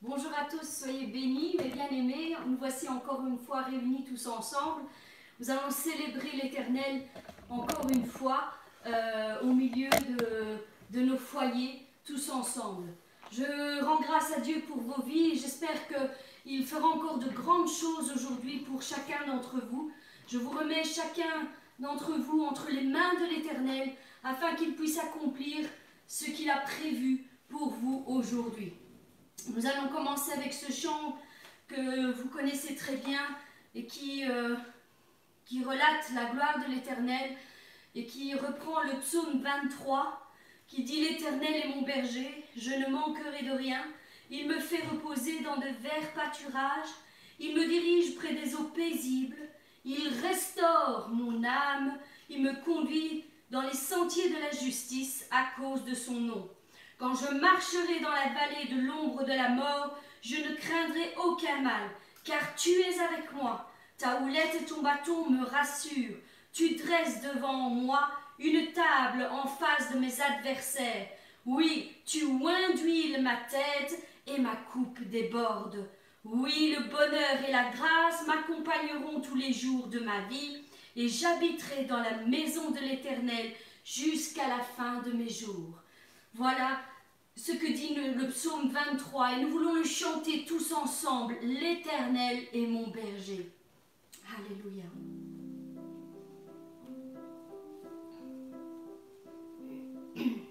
Bonjour à tous, soyez bénis, mes bien-aimés. Nous voici encore une fois réunis tous ensemble. Nous allons célébrer l'Éternel encore une fois euh, au milieu de, de, nos foyers, tous ensemble. Je rends grâce à Dieu pour vos vies et j'espère qu'il fera encore de grandes choses aujourd'hui pour chacun d'entre vous. Je vous remets chacun d'entre vous entre les mains de l'Éternel afin qu'il puisse accomplir ce qu'il a prévu pour vous aujourd'hui. Nous allons commencer avec ce chant que vous connaissez très bien et qui, euh, qui relate la gloire de l'Éternel et qui reprend le psaume 23 qui dit L'Éternel est mon berger, je ne manquerai de rien, il me fait reposer dans de verts pâturages, il me dirige près des eaux paisibles, il restaure mon âme, il me conduit dans les sentiers de la justice à cause de son nom. Quand je marcherai dans la vallée de l'ombre de la mort, je ne craindrai aucun mal, car tu es avec moi. Ta houlette et ton bâton me rassurent. Tu dresses devant moi une table en face de mes adversaires. Oui, tu oins d'huile ma tête et ma coupe déborde. Oui, le bonheur et la grâce m'accompagneront tous les jours de ma vie, et j'habiterai dans la maison de l'Éternel jusqu'à la fin de mes jours. Voilà ce que dit le, psaume 23 et nous voulons le chanter tous ensemble. L'Éternel est mon berger. Alléluia.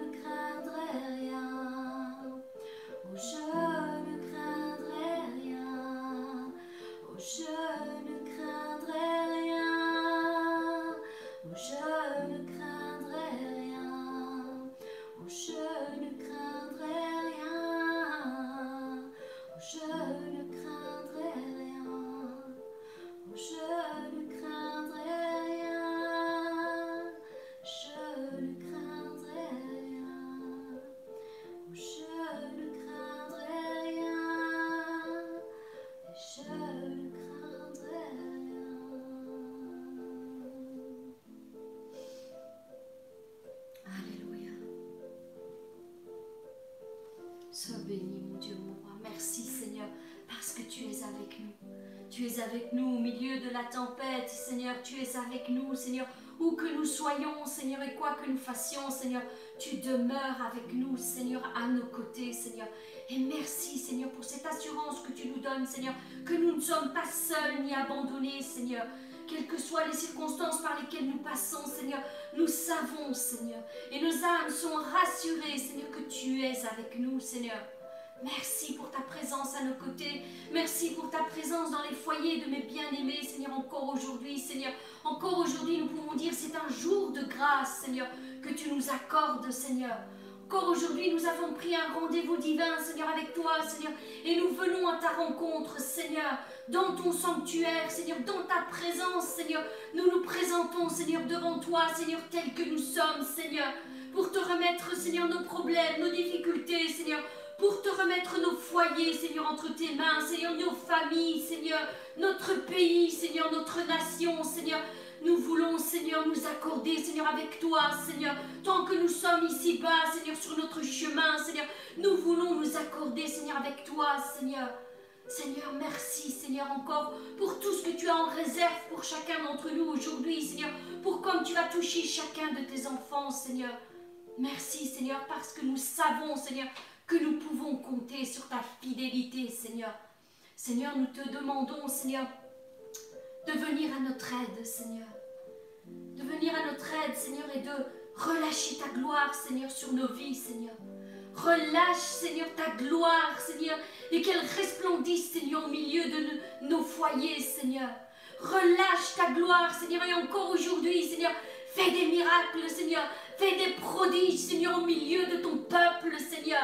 je ne Sois béni, mon Dieu, mon roi. Merci, Seigneur, parce que tu es avec nous. Tu es avec nous au milieu de la tempête, Seigneur. Tu es avec nous, Seigneur. Où que nous soyons, Seigneur, et quoi que nous fassions, Seigneur, tu demeures avec nous, Seigneur, à nos côtés, Seigneur. Et merci, Seigneur, pour cette assurance que tu nous donnes, Seigneur, que nous ne sommes pas seuls ni abandonnés, Seigneur. Quelles que soient les circonstances par lesquelles nous passons, Seigneur, nous savons, Seigneur, et nos âmes sont rassurées, Seigneur, que tu es avec nous, Seigneur. Merci pour ta présence à nos côtés. Merci pour ta présence dans les foyers de mes bien-aimés, Seigneur, encore aujourd'hui, Seigneur. Encore aujourd'hui, nous pouvons dire c'est un jour de grâce, Seigneur, que tu nous accordes, Seigneur. Encore aujourd'hui, nous avons pris un rendez-vous divin, Seigneur, avec toi, Seigneur. Et nous venons à ta rencontre, Seigneur, dans ton sanctuaire, Seigneur, dans ta présence, Seigneur. Nous nous présentons, Seigneur, devant toi, Seigneur, tel que nous sommes, Seigneur. Pour te remettre, Seigneur, nos problèmes, nos difficultés, Seigneur pour te remettre nos foyers, Seigneur, entre tes mains, Seigneur, nos familles, Seigneur, notre pays, Seigneur, notre nation, Seigneur. Nous voulons, Seigneur, nous accorder, Seigneur, avec toi, Seigneur. Tant que nous sommes ici-bas, Seigneur, sur notre chemin, Seigneur, nous voulons nous accorder, Seigneur, avec toi, Seigneur. Seigneur, merci, Seigneur, encore pour tout ce que tu as en réserve pour chacun d'entre nous aujourd'hui, Seigneur, pour comme tu vas toucher chacun de tes enfants, Seigneur. Merci, Seigneur, parce que nous savons, Seigneur, que nous pouvons compter sur ta fidélité, Seigneur. Seigneur, nous te demandons, Seigneur, de venir à notre aide, Seigneur. De venir à notre aide, Seigneur, et de relâcher ta gloire, Seigneur, sur nos vies, Seigneur. Relâche, Seigneur, ta gloire, Seigneur, et qu'elle resplendisse, Seigneur, au milieu de nos foyers, Seigneur. Relâche ta gloire, Seigneur, et encore aujourd'hui, Seigneur, fais des miracles, Seigneur. Fais des prodiges, Seigneur, au milieu de ton peuple, Seigneur.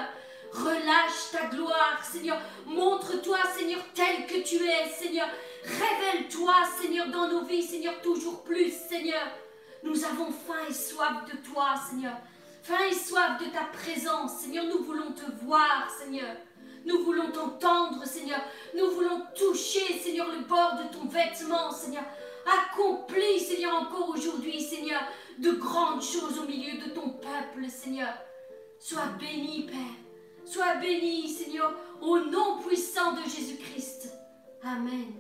relâche ta gloire, Seigneur. Montre-toi, Seigneur, tel que tu es, Seigneur. Révèle-toi, Seigneur, dans nos vies, Seigneur, toujours plus, Seigneur. Nous avons faim et soif de toi, Seigneur. Faim et soif de ta présence, Seigneur. Nous voulons te voir, Seigneur. Nous voulons t'entendre, Seigneur. Nous voulons toucher, Seigneur, le bord de ton vêtement, Seigneur. Accomplis, Seigneur, encore aujourd'hui, Seigneur, de grandes choses au milieu de ton peuple, Seigneur. Sois béni, Père. Sois béni, Seigneur, au nom puissant de Jésus-Christ. Amen.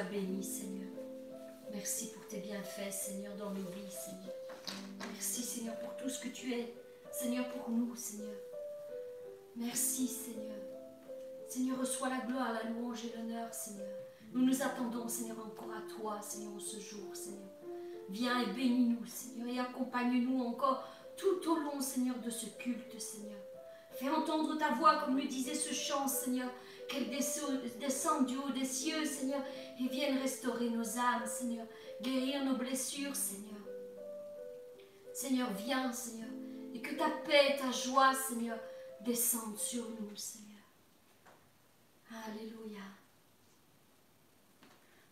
sois béni, Seigneur. Merci pour tes bienfaits, Seigneur, dans nos vies, Seigneur. Merci, Seigneur, pour tout ce que tu es, Seigneur, pour nous, Seigneur. Merci, Seigneur. Seigneur, reçois la gloire, la louange et l'honneur, Seigneur. Nous nous attendons, Seigneur, encore à toi, Seigneur, en ce jour, Seigneur. Viens et bénis-nous, Seigneur, et accompagne-nous encore tout au long, Seigneur, de ce culte, Seigneur. Fais entendre ta voix, comme le disait ce chant, Seigneur, qu'elle descende du haut des cieux, Seigneur, et vienne restaurer nos âmes, Seigneur, guérir nos blessures, Seigneur. Seigneur, viens, Seigneur, et que ta paix, et ta joie, Seigneur, descendent sur nous, Seigneur. Alléluia.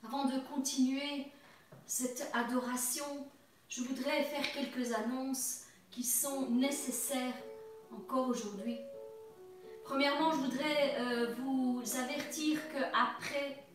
Avant de continuer cette adoration, je voudrais faire quelques annonces qui sont nécessaires encore aujourd'hui. Premièrement, je voudrais euh, vous avertir qu'après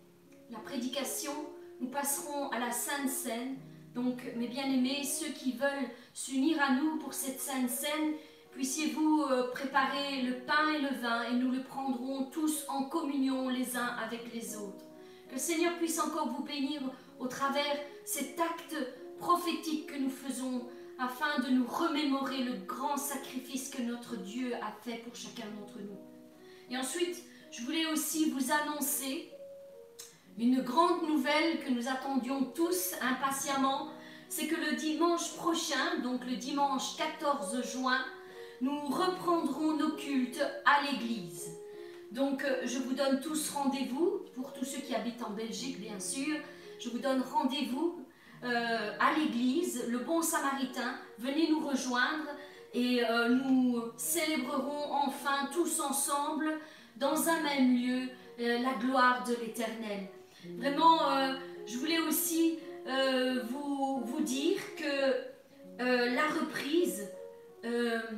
la prédication, nous passerons à la Sainte Seine. Donc, mes bien-aimés, ceux qui veulent s'unir à nous pour cette Sainte Seine, puissiez-vous euh, préparer le pain et le vin et nous le prendrons tous en communion les uns avec les autres. Que le Seigneur puisse encore vous bénir au travers cet acte prophétique que nous faisons afin de nous remémorer le grand sacrifice que notre Dieu a fait pour chacun d'entre nous. Et ensuite, je voulais aussi vous annoncer une grande nouvelle que nous attendions tous impatiemment, c'est que le dimanche prochain, donc le dimanche 14 juin, nous reprendrons nos cultes à l'église. Donc euh, je vous donne tous rendez-vous, pour tous ceux qui habitent en Belgique bien sûr, je vous donne rendez-vous euh, à l'église, le bon samaritain, venez nous rejoindre et euh, nous célébrerons enfin tous ensemble dans un même lieu la gloire de l'éternel. Vraiment, je voulais aussi vous, vous, dire que la reprise,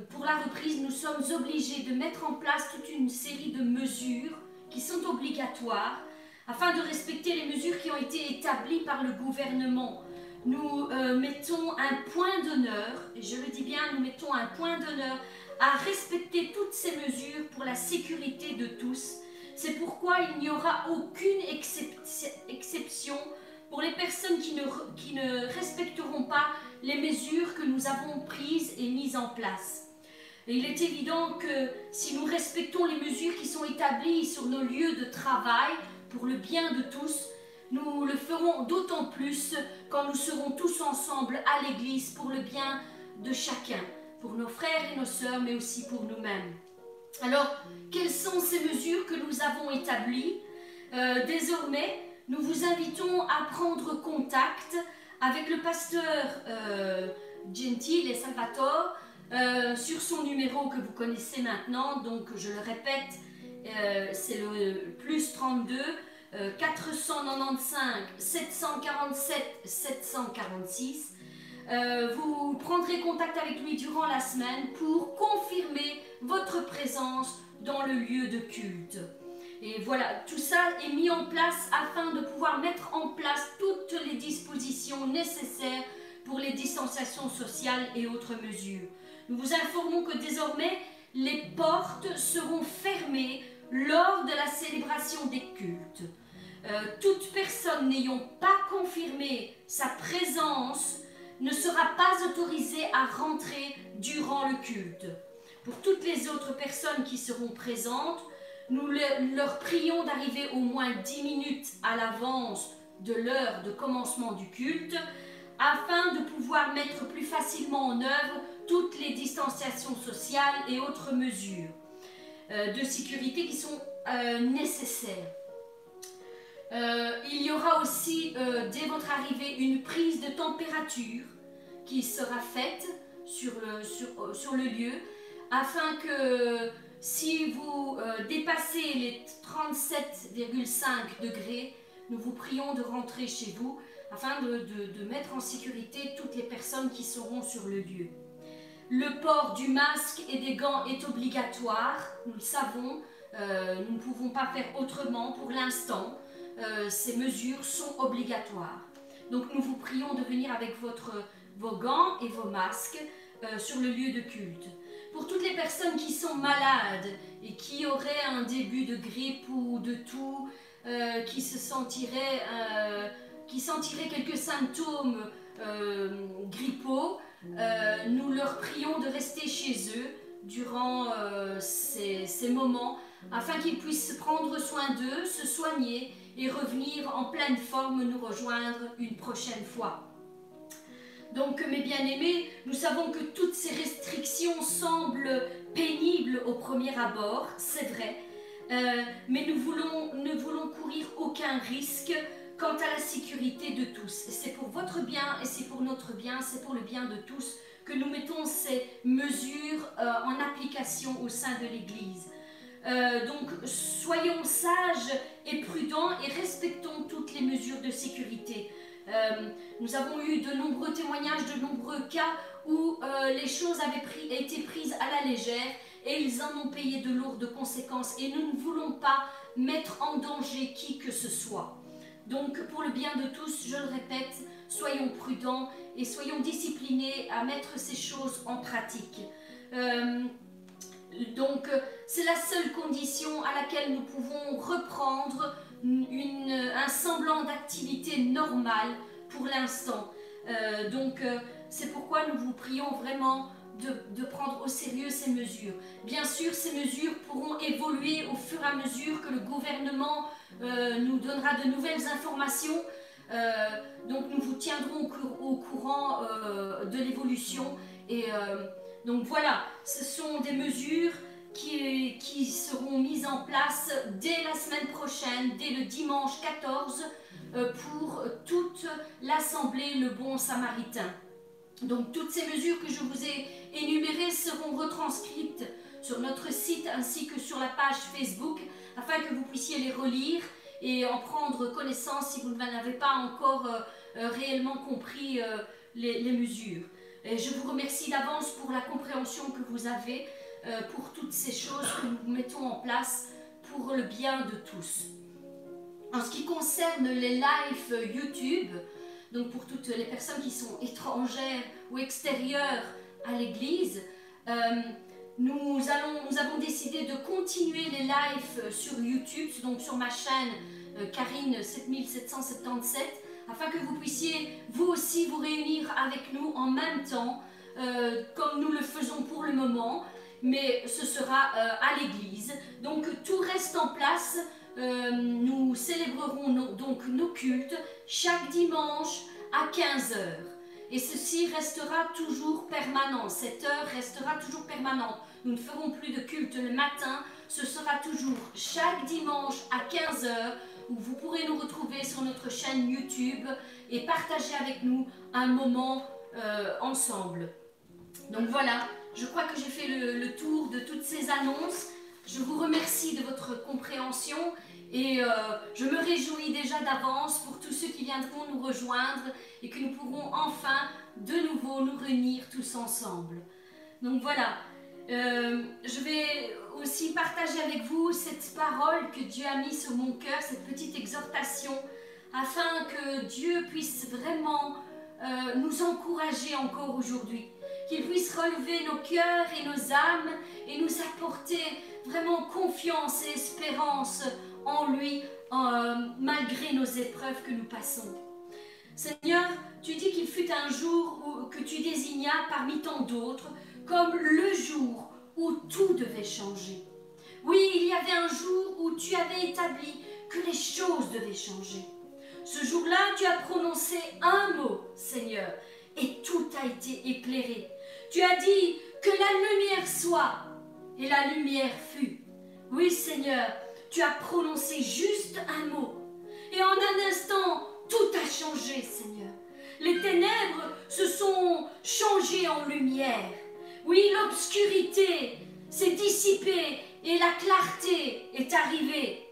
pour la reprise, nous sommes obligés de mettre en place toute une série de mesures qui sont obligatoires afin de respecter les mesures qui ont été établies par le gouvernement nous euh, mettons un point d'honneur, et je le dis bien, nous mettons un point d'honneur à respecter toutes ces mesures pour la sécurité de tous. C'est pourquoi il n'y aura aucune exception pour les personnes qui ne, qui ne respecteront pas les mesures que nous avons prises et mises en place. Et il est évident que si nous respectons les mesures qui sont établies sur nos lieux de travail pour le bien de tous, nous le ferons d'autant plus quand nous serons tous ensemble à l'Église pour le bien de chacun, pour nos frères et nos sœurs, mais aussi pour nous-mêmes. Alors, quelles sont ces mesures que nous avons établies euh, Désormais, nous vous invitons à prendre contact avec le pasteur euh, Gentile et Salvatore euh, sur son numéro que vous connaissez maintenant. Donc, je le répète, c'est le plus 32 495 747 746. vous prendrez contact avec lui durant la semaine pour confirmer votre présence dans le lieu de culte. Et voilà, tout ça est mis en place afin de pouvoir mettre en place toutes les dispositions nécessaires pour les distanciations sociales et autres mesures. Nous vous informons que désormais, les portes seront fermées lors de la célébration des cultes. Euh, toute personne n'ayant pas confirmé sa présence ne sera pas autorisée à rentrer durant le culte. Pour toutes les autres personnes qui seront présentes, nous leur prions d'arriver au moins 10 minutes à l'avance de l'heure de commencement du culte afin de pouvoir mettre plus facilement en œuvre toutes les distanciations sociales et autres mesures euh, de sécurité qui sont euh, nécessaires. Euh, il y aura aussi, dès votre arrivée, une prise de température qui sera faite sur sur le lieu, afin que si vous dépassez les 37,5 degrés, nous vous prions de rentrer chez vous, afin de, mettre en sécurité toutes les personnes qui seront sur le lieu. Le port du masque et des gants est obligatoire, nous le savons, nous ne pouvons pas faire autrement pour l'instant. Euh, ces mesures sont obligatoires. Donc nous vous prions de venir avec vos gants et vos masques euh, sur le lieu de culte. Pour toutes les personnes qui sont malades et qui auraient un début de grippe ou de toux, euh, qui se sentiraient, qui sentiraient quelques symptômes grippaux, nous leur prions de rester chez eux durant ces moments afin qu'ils puissent prendre soin d'eux, se soigner et revenir en pleine forme nous rejoindre une prochaine fois. Donc, mes bien-aimés, nous savons que toutes ces restrictions semblent pénibles au premier abord, c'est vrai, euh, mais nous ne voulons courir aucun risque quant à la sécurité de tous. C'est pour votre bien et c'est pour notre bien, c'est pour le bien de tous que nous mettons ces mesures euh, en application au sein de l'Église. Euh, donc soyons sages et prudents et respectons toutes les mesures de sécurité. Euh, nous avons eu de nombreux témoignages, de nombreux cas où euh, les choses avaient été prises à la légère et ils en ont payé de lourdes conséquences. Et nous ne voulons pas mettre en danger qui que ce soit. Donc pour le bien de tous, je le répète, soyons prudents et soyons disciplinés à mettre ces choses en pratique. Euh, donc c'est la seule condition à laquelle nous pouvons reprendre un semblant d'activité normale pour l'instant. Euh, donc euh, c'est pourquoi nous vous prions vraiment de, prendre au sérieux ces mesures. Bien sûr, ces mesures pourront évoluer au fur et à mesure que le gouvernement euh, nous donnera de nouvelles informations. donc nous vous tiendrons au, courant de l'évolution. Et donc voilà, ce sont des mesures qui, seront mises en place dès la semaine prochaine, dès le dimanche 14, pour toute l'Assemblée Le Bon Samaritain. Donc toutes ces mesures que je vous ai énumérées seront retranscrites sur notre site ainsi que sur la page Facebook afin que vous puissiez les relire et en prendre connaissance si vous n'avez pas encore euh, euh, réellement compris euh, les, mesures. Et je vous remercie d'avance pour la compréhension que vous avez pour toutes ces choses que nous mettons en place pour le bien de tous. En ce qui concerne les lives YouTube, donc pour toutes les personnes qui sont étrangères ou extérieures à l'Église, euh, nous avons décidé de continuer les lives sur YouTube, donc sur ma chaîne euh, Karine 7777, afin que vous puissiez vous aussi vous réunir avec nous en même temps, euh, comme nous le faisons pour le moment, mais ce sera à l'église. Donc tout reste en place. nous célébrerons donc nos cultes chaque dimanche à 15 heures. Et ceci restera toujours permanent. Cette heure restera toujours permanente. Nous ne ferons plus de culte le matin. Ce sera toujours chaque dimanche à 15 heures où vous pourrez nous retrouver sur notre chaîne YouTube et partager avec nous un moment euh, ensemble. Donc voilà, je crois que j'ai fait le tour de toutes ces annonces. Je vous remercie de votre compréhension et euh, je me réjouis déjà d'avance pour tous ceux qui viendront nous rejoindre et que nous pourrons enfin de nouveau nous réunir tous ensemble. Donc voilà, euh, je vais aussi partager avec vous cette parole que Dieu a mise sur mon cœur, cette petite exhortation, afin que Dieu puisse vraiment euh, nous encourager encore aujourd'hui, qu'il puisse relever nos cœurs et nos âmes et nous apporter vraiment confiance et espérance en lui euh, malgré nos épreuves que nous passons. Seigneur, tu dis qu'il fut un jour où, que tu désignas parmi tant d'autres comme le jour où tout devait changer. Oui, il y avait un jour où tu avais établi que les choses devaient changer. Ce jour-là, tu as prononcé un mot, Seigneur, et tout a été éclairé. Tu as dit que la lumière soit, et la lumière fut. Oui, Seigneur, tu as prononcé juste un mot. Et en un instant, tout a changé, Seigneur. Les ténèbres se sont changées en lumière. Oui, l'obscurité s'est dissipée et la clarté est arrivée.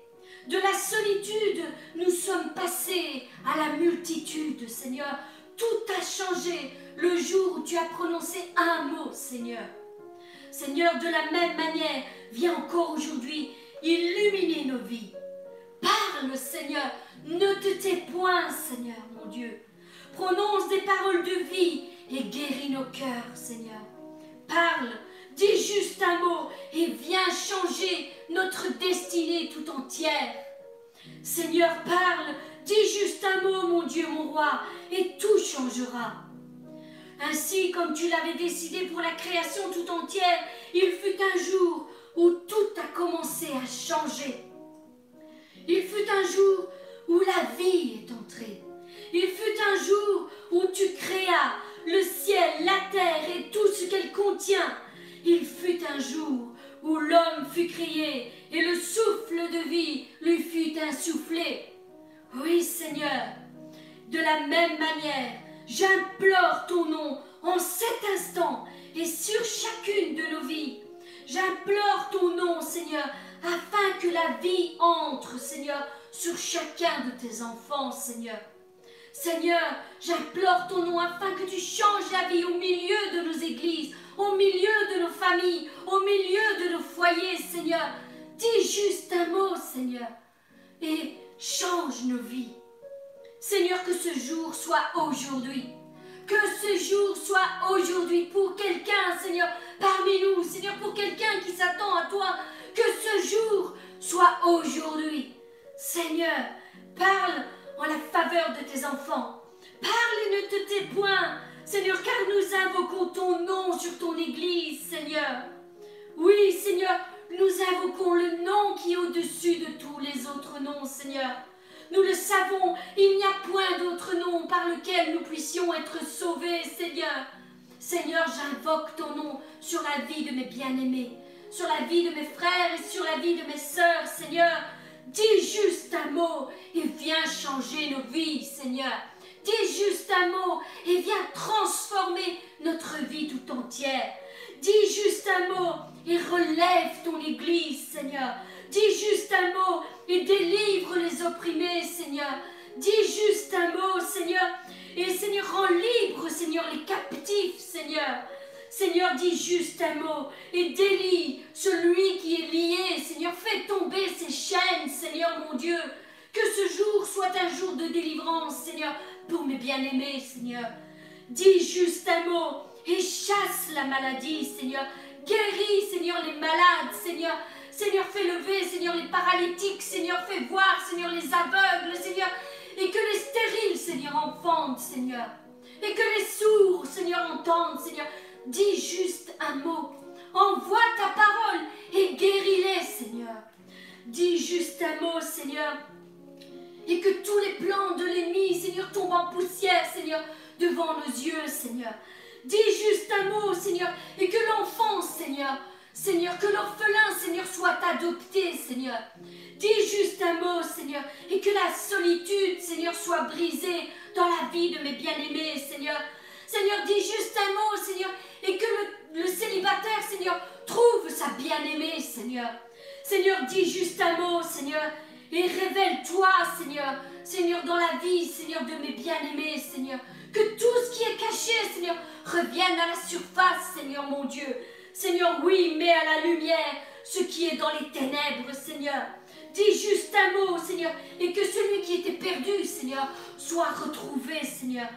De la solitude, nous sommes passés à la multitude, Seigneur. Tout a changé le jour où tu as prononcé un mot, Seigneur. Seigneur, de la même manière, viens encore aujourd'hui illuminer nos vies. Parle, Seigneur, ne te tais point, Seigneur, mon Dieu. Prononce des paroles de vie et guéris nos cœurs, Seigneur. Parle, dis juste un mot et viens changer notre destinée tout entière. Seigneur, parle, dis juste un mot, mon Dieu, mon roi, et tout changera. Ainsi, comme tu l'avais décidé pour la création tout entière, il fut un jour où tout a commencé à changer. Il fut un jour où la vie est entrée. Il fut un jour où tu créas le ciel, la terre et tout ce qu'elle contient. Il fut un jour où l'homme fut créé et le souffle de vie lui fut insufflé. Oui Seigneur, de la même manière, j'implore ton nom en cet instant et sur chacune de nos vies. J'implore ton nom, Seigneur, afin que la vie entre, Seigneur, sur chacun de tes enfants, Seigneur. Seigneur, j'implore ton nom afin que tu changes la vie au milieu de nos églises, au milieu de nos familles, au milieu de nos foyers, Seigneur. Dis juste un mot, Seigneur, et change nos vies. Seigneur, que ce jour soit aujourd'hui. Que ce jour soit aujourd'hui pour quelqu'un, Seigneur, parmi nous, Seigneur, pour quelqu'un qui s'attend à toi. Que ce jour soit aujourd'hui. Seigneur, parle en la faveur de tes enfants. Parle et ne te tais point, Seigneur, car nous invoquons ton nom sur ton Église, Seigneur. Oui, Seigneur, nous invoquons le nom qui est au-dessus de tous les autres noms, Seigneur. Nous le savons, il n'y a point d'autre nom par lequel nous puissions être sauvés, Seigneur. Seigneur, j'invoque ton nom sur la vie de mes bien-aimés, sur la vie de mes frères et sur la vie de mes sœurs, Seigneur. Dis juste un mot et viens changer nos vies, Seigneur. Dis juste un mot et viens transformer notre vie tout entière. Dis juste un mot et relève ton Église, Seigneur. Dis juste un mot et délivre les opprimés, Seigneur. Dis juste un mot, Seigneur. Et Seigneur, rend libre, Seigneur, les captifs, Seigneur. Seigneur, dis juste un mot et délie celui qui est lié. Seigneur, fais tomber ses chaînes, Seigneur mon Dieu. Que ce jour soit un jour de délivrance, Seigneur, pour mes bien-aimés, Seigneur. Dis juste un mot et chasse la maladie, Seigneur. Guéris, Seigneur, les malades, Seigneur. Seigneur, fais lever, Seigneur, les paralytiques, Seigneur, fais voir, Seigneur, les aveugles, Seigneur. Et que les stériles, Seigneur, enfantent, Seigneur. Et que les sourds, Seigneur, entendent, Seigneur. Dis juste un mot. Envoie ta parole et guéris-les, Seigneur. Dis juste un mot, Seigneur. Et que tous les plans de l'ennemi, Seigneur, tombent en poussière, Seigneur, devant nos yeux, Seigneur. Dis juste un mot, Seigneur, et que l'enfant, Seigneur, Seigneur, que l'orphelin, Seigneur, soit adopté, Seigneur. Dis juste un mot, Seigneur, et que la solitude, Seigneur, soit brisée dans la vie de mes bien-aimés, Seigneur. Seigneur, dis juste un mot, Seigneur, et que le, célibataire, Seigneur, trouve sa bien-aimée, Seigneur. Seigneur, dis juste un mot, Seigneur, et révèle-toi, Seigneur, Seigneur, dans la vie, Seigneur, de mes bien-aimés, Seigneur. Que tout ce qui est caché, Seigneur, revienne à la surface, Seigneur mon Dieu. Seigneur, oui, mets à la lumière ce qui est dans les ténèbres, Seigneur. Dis juste un mot, Seigneur, et que celui qui était perdu, Seigneur, soit retrouvé, Seigneur.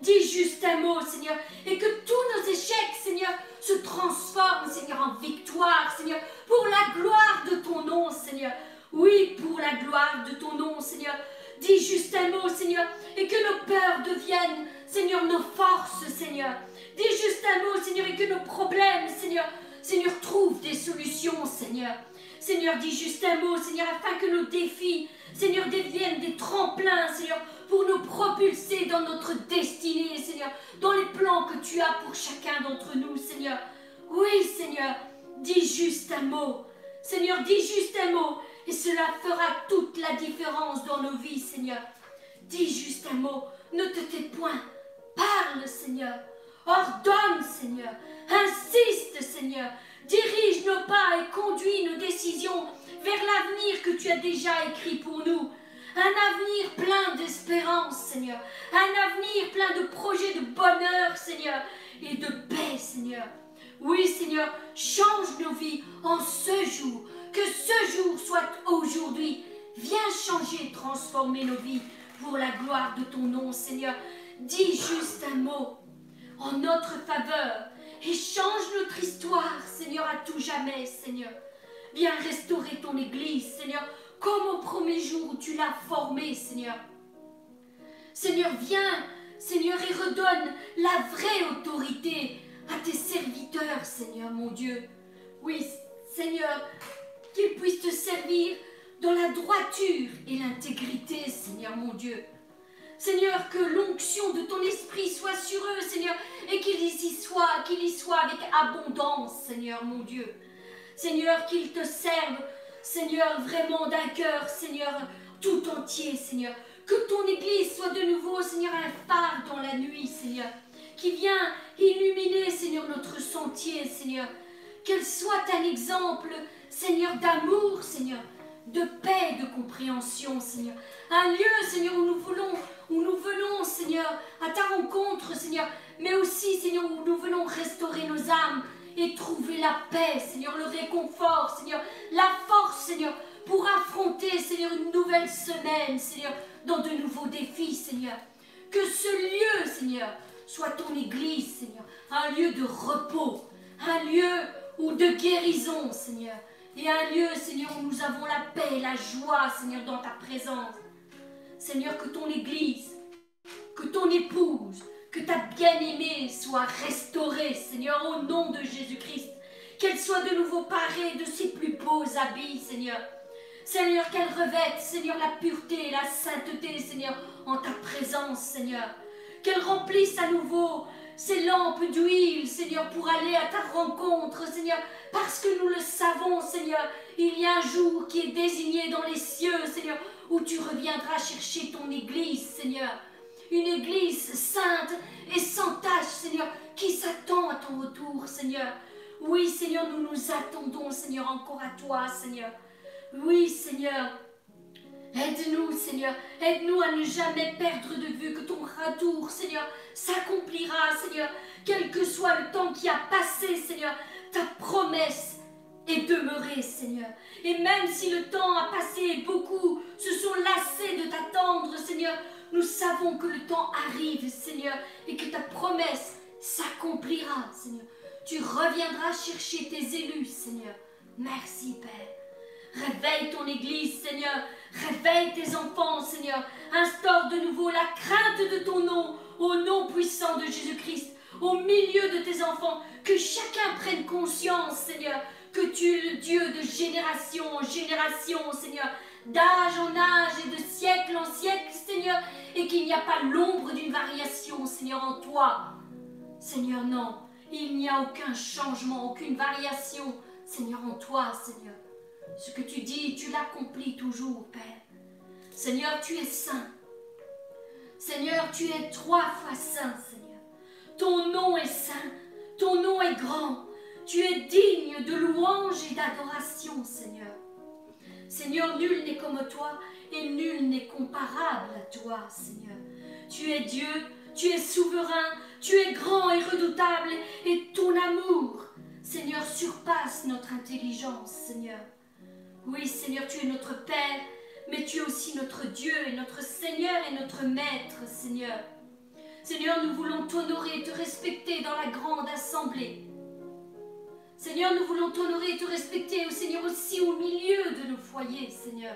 Dis juste un mot, Seigneur, et que tous nos échecs, Seigneur, se transforment, Seigneur, en victoire, Seigneur, pour la gloire de ton nom, Seigneur. Oui, pour la gloire de ton nom, Seigneur. Dis juste un mot, Seigneur, et que nos peurs deviennent, Seigneur, nos forces, Seigneur. Dis juste un mot, Seigneur, et que nos problèmes, Seigneur, Seigneur, trouvent des solutions, Seigneur. Seigneur, dis juste un mot, Seigneur, afin que nos défis, Seigneur, deviennent des tremplins, Seigneur, pour nous propulser dans notre destinée, Seigneur, dans les plans que tu as pour chacun d'entre nous, Seigneur. Oui, Seigneur, dis juste un mot. Seigneur, dis juste un mot, et cela fera toute la différence dans nos vies, Seigneur. Dis juste un mot, ne te tais point. Parle, Seigneur. Ordonne, Seigneur. Insiste, Seigneur. Dirige nos pas et conduis nos décisions vers l'avenir que tu as déjà écrit pour nous. Un avenir plein d'espérance, Seigneur. Un avenir plein de projets de bonheur, Seigneur, et de paix, Seigneur. Oui, Seigneur, change nos vies en ce jour. Que ce jour soit aujourd'hui. Viens changer, transformer nos vies pour la gloire de ton nom, Seigneur. Dis juste un mot en notre faveur et change notre histoire, Seigneur, à tout jamais, Seigneur. Viens restaurer ton Église, Seigneur, comme au premier jour où tu l'as formée, Seigneur. Seigneur, viens, Seigneur, et redonne la vraie autorité à tes serviteurs, Seigneur, mon Dieu. Oui, Seigneur, qu'ils puissent te servir dans la droiture et l'intégrité, Seigneur, mon Dieu. Seigneur, que l'onction de ton esprit soit sur eux, Seigneur, et qu'ils y soient, qu'ils y soient avec abondance, Seigneur, mon Dieu. Seigneur, qu'ils te servent, Seigneur, vraiment d'un cœur, Seigneur, tout entier, Seigneur. Que ton Église soit de nouveau, Seigneur, un phare dans la nuit, Seigneur, qui vient illuminer, Seigneur, notre sentier, Seigneur. Qu'elle soit un exemple, Seigneur, d'amour, Seigneur, de paix, de compréhension, Seigneur. Un lieu, Seigneur, où nous voulons, où nous venons, Seigneur, à ta rencontre, Seigneur, mais aussi, Seigneur, où nous venons restaurer nos âmes et trouver la paix, Seigneur, le réconfort, Seigneur, la force, Seigneur, pour affronter, Seigneur, une nouvelle semaine, Seigneur, dans de nouveaux défis, Seigneur. Que ce lieu, Seigneur, soit ton église, Seigneur, un lieu de repos, un lieu de guérison, Seigneur, et un lieu, Seigneur, où nous avons la paix et la joie, Seigneur, dans ta présence. Seigneur, que ton église, que ton épouse, que ta bien-aimée soit restaurée, Seigneur, au nom de Jésus-Christ. Qu'elle soit de nouveau parée de ses plus beaux habits, Seigneur. Seigneur, qu'elle revête, Seigneur, la pureté et la sainteté, Seigneur, en ta présence, Seigneur. Qu'elle remplisse à nouveau ces lampes d'huile, Seigneur, pour aller à ta rencontre, Seigneur, parce que nous le savons, Seigneur, il y a un jour qui est désigné dans les cieux, Seigneur, où tu reviendras chercher ton Église, Seigneur. Une Église sainte et sans tache, Seigneur, qui s'attend à ton retour, Seigneur. Oui, Seigneur, nous nous attendons, Seigneur, encore à toi, Seigneur. Oui, Seigneur. Aide-nous, Seigneur. Aide-nous à ne jamais perdre de vue que ton retour, Seigneur, s'accomplira, Seigneur. Quel que soit le temps qui a passé, Seigneur, ta promesse est demeurée, Seigneur. Et même si le temps a passé et beaucoup se sont lassés de t'attendre, Seigneur, nous savons que le temps arrive, Seigneur, et que ta promesse s'accomplira, Seigneur. Tu reviendras chercher tes élus, Seigneur. Merci, Père. Réveille ton Église, Seigneur. Réveille tes enfants, Seigneur. Instaure de nouveau la crainte de ton nom, au nom puissant de Jésus-Christ, au milieu de tes enfants. Que chacun prenne conscience, Seigneur, que tu es le Dieu de génération en génération, Seigneur, d'âge en âge et de siècle en siècle, Seigneur, et qu'il n'y a pas l'ombre d'une variation, Seigneur, en toi. Seigneur, non, il n'y a aucun changement, aucune variation, Seigneur, en toi, Seigneur. Ce que tu dis, tu l'accomplis toujours, Père. Seigneur, tu es saint. Seigneur, tu es trois fois saint, Seigneur. Ton nom est saint, ton nom est grand. Tu es digne de louange et d'adoration, Seigneur. Seigneur, nul n'est comme toi et nul n'est comparable à toi, Seigneur. Tu es Dieu, tu es souverain, tu es grand et redoutable et ton amour, Seigneur, surpasse notre intelligence, Seigneur. Oui, Seigneur, tu es notre Père, mais tu es aussi notre Dieu et notre Seigneur et notre Maître, Seigneur. Seigneur, nous voulons t'honorer et te respecter dans la grande assemblée. Seigneur, nous voulons t'honorer et te respecter, Seigneur, aussi au milieu de nos foyers, Seigneur.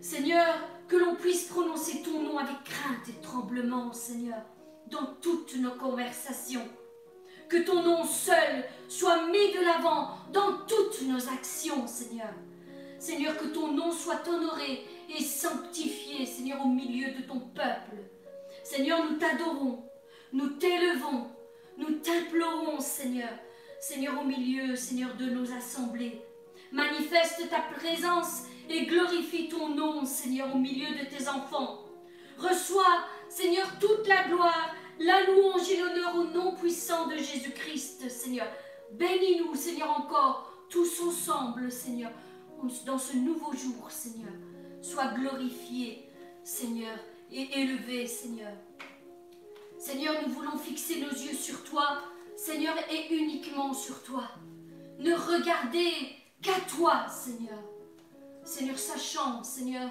Seigneur, que l'on puisse prononcer ton nom avec crainte et tremblement, Seigneur, dans toutes nos conversations. Que ton nom seul soit mis de l'avant dans toutes nos actions, Seigneur. Seigneur, que ton nom soit honoré et sanctifié, Seigneur, au milieu de ton peuple. Seigneur, nous t'adorons, nous t'élevons, nous t'implorons, Seigneur. Seigneur, au milieu, Seigneur, de nos assemblées. Manifeste ta présence et glorifie ton nom, Seigneur, au milieu de tes enfants. Reçois, Seigneur, toute la gloire, la louange et l'honneur au nom puissant de Jésus-Christ, Seigneur. Bénis-nous, Seigneur, encore, tous ensemble, Seigneur, dans ce nouveau jour, Seigneur. Sois glorifié, Seigneur, et élevé, Seigneur. Seigneur, nous voulons fixer nos yeux sur toi, Seigneur, et uniquement sur toi. Ne regarder qu'à toi, Seigneur. Seigneur, sachant, Seigneur,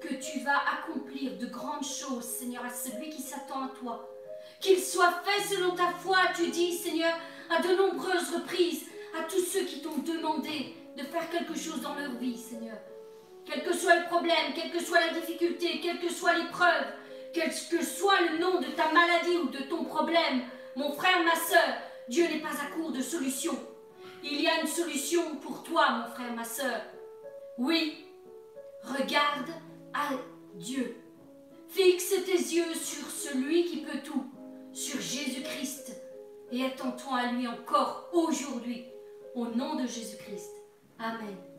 que tu vas accomplir de grandes choses, Seigneur, à celui qui s'attend à toi. Qu'il soit fait selon ta foi, tu dis, Seigneur, à de nombreuses reprises, à tous ceux qui t'ont demandé de faire quelque chose dans leur vie, Seigneur. Quel que soit le problème, quelle que soit la difficulté, quelle que soit l'épreuve, quel que soit le nom de ta maladie ou de ton problème, mon frère, ma soeur, Dieu n'est pas à court de solutions. Il y a une solution pour toi, mon frère, ma soeur. Oui, regarde à Dieu. Fixe tes yeux sur celui qui peut tout, sur Jésus-Christ, et attends-toi à lui encore aujourd'hui, au nom de Jésus-Christ. Amen.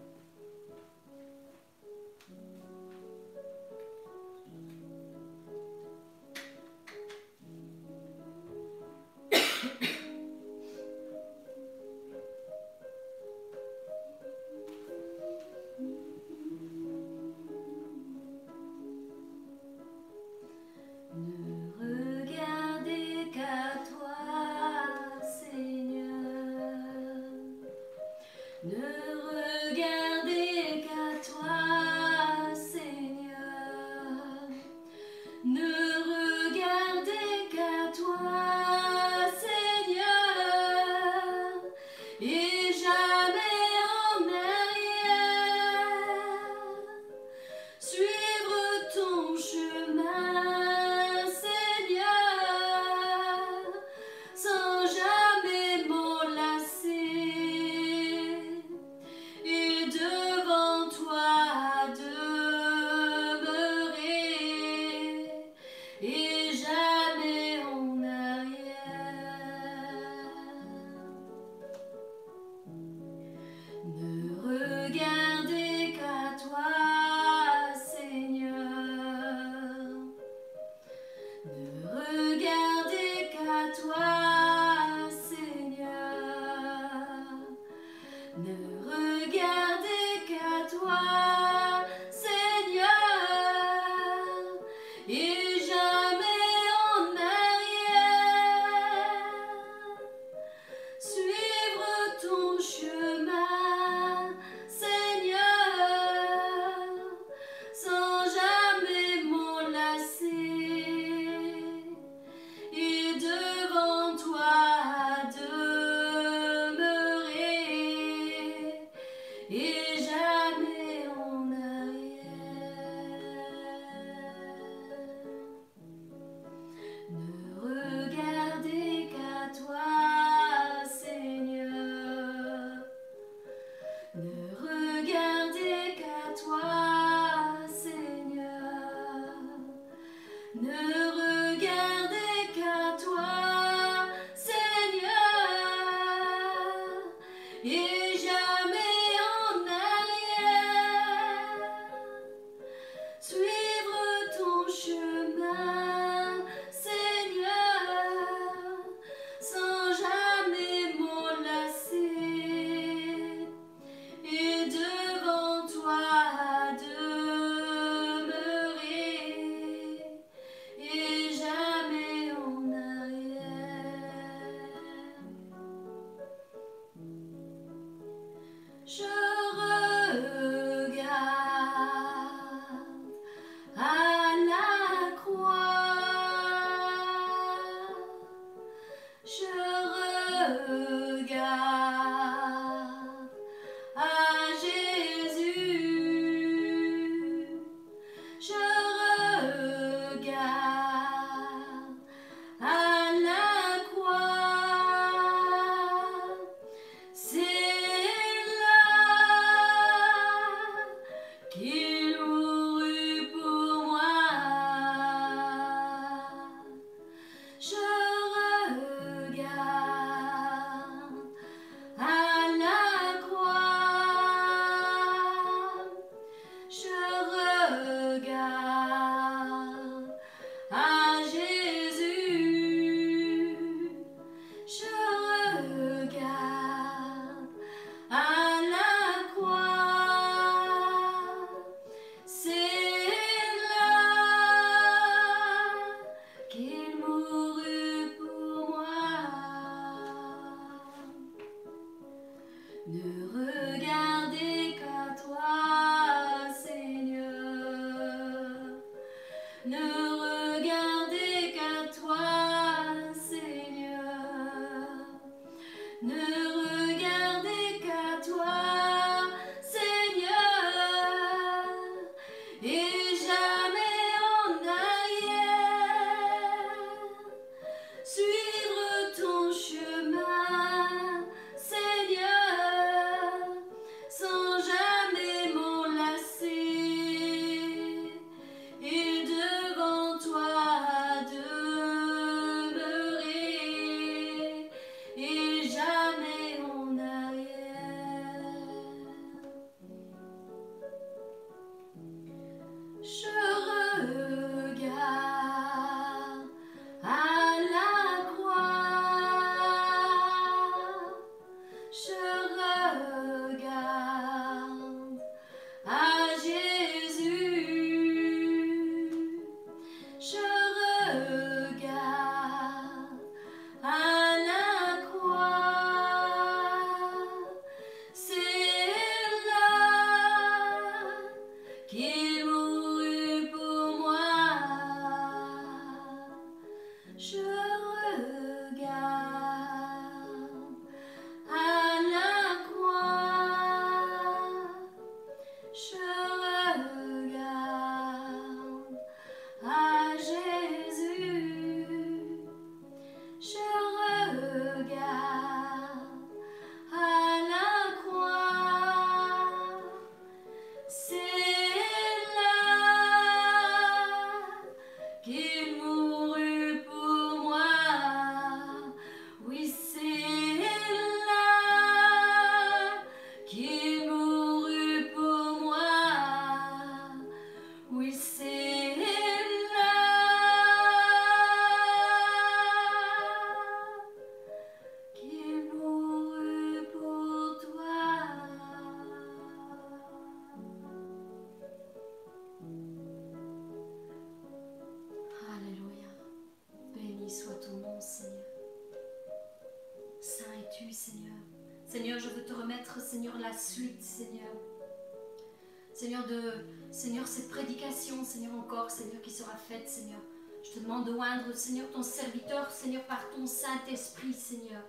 Seigneur. Je te demande de oindre, Seigneur, ton serviteur, Seigneur, par ton Saint-Esprit, Seigneur.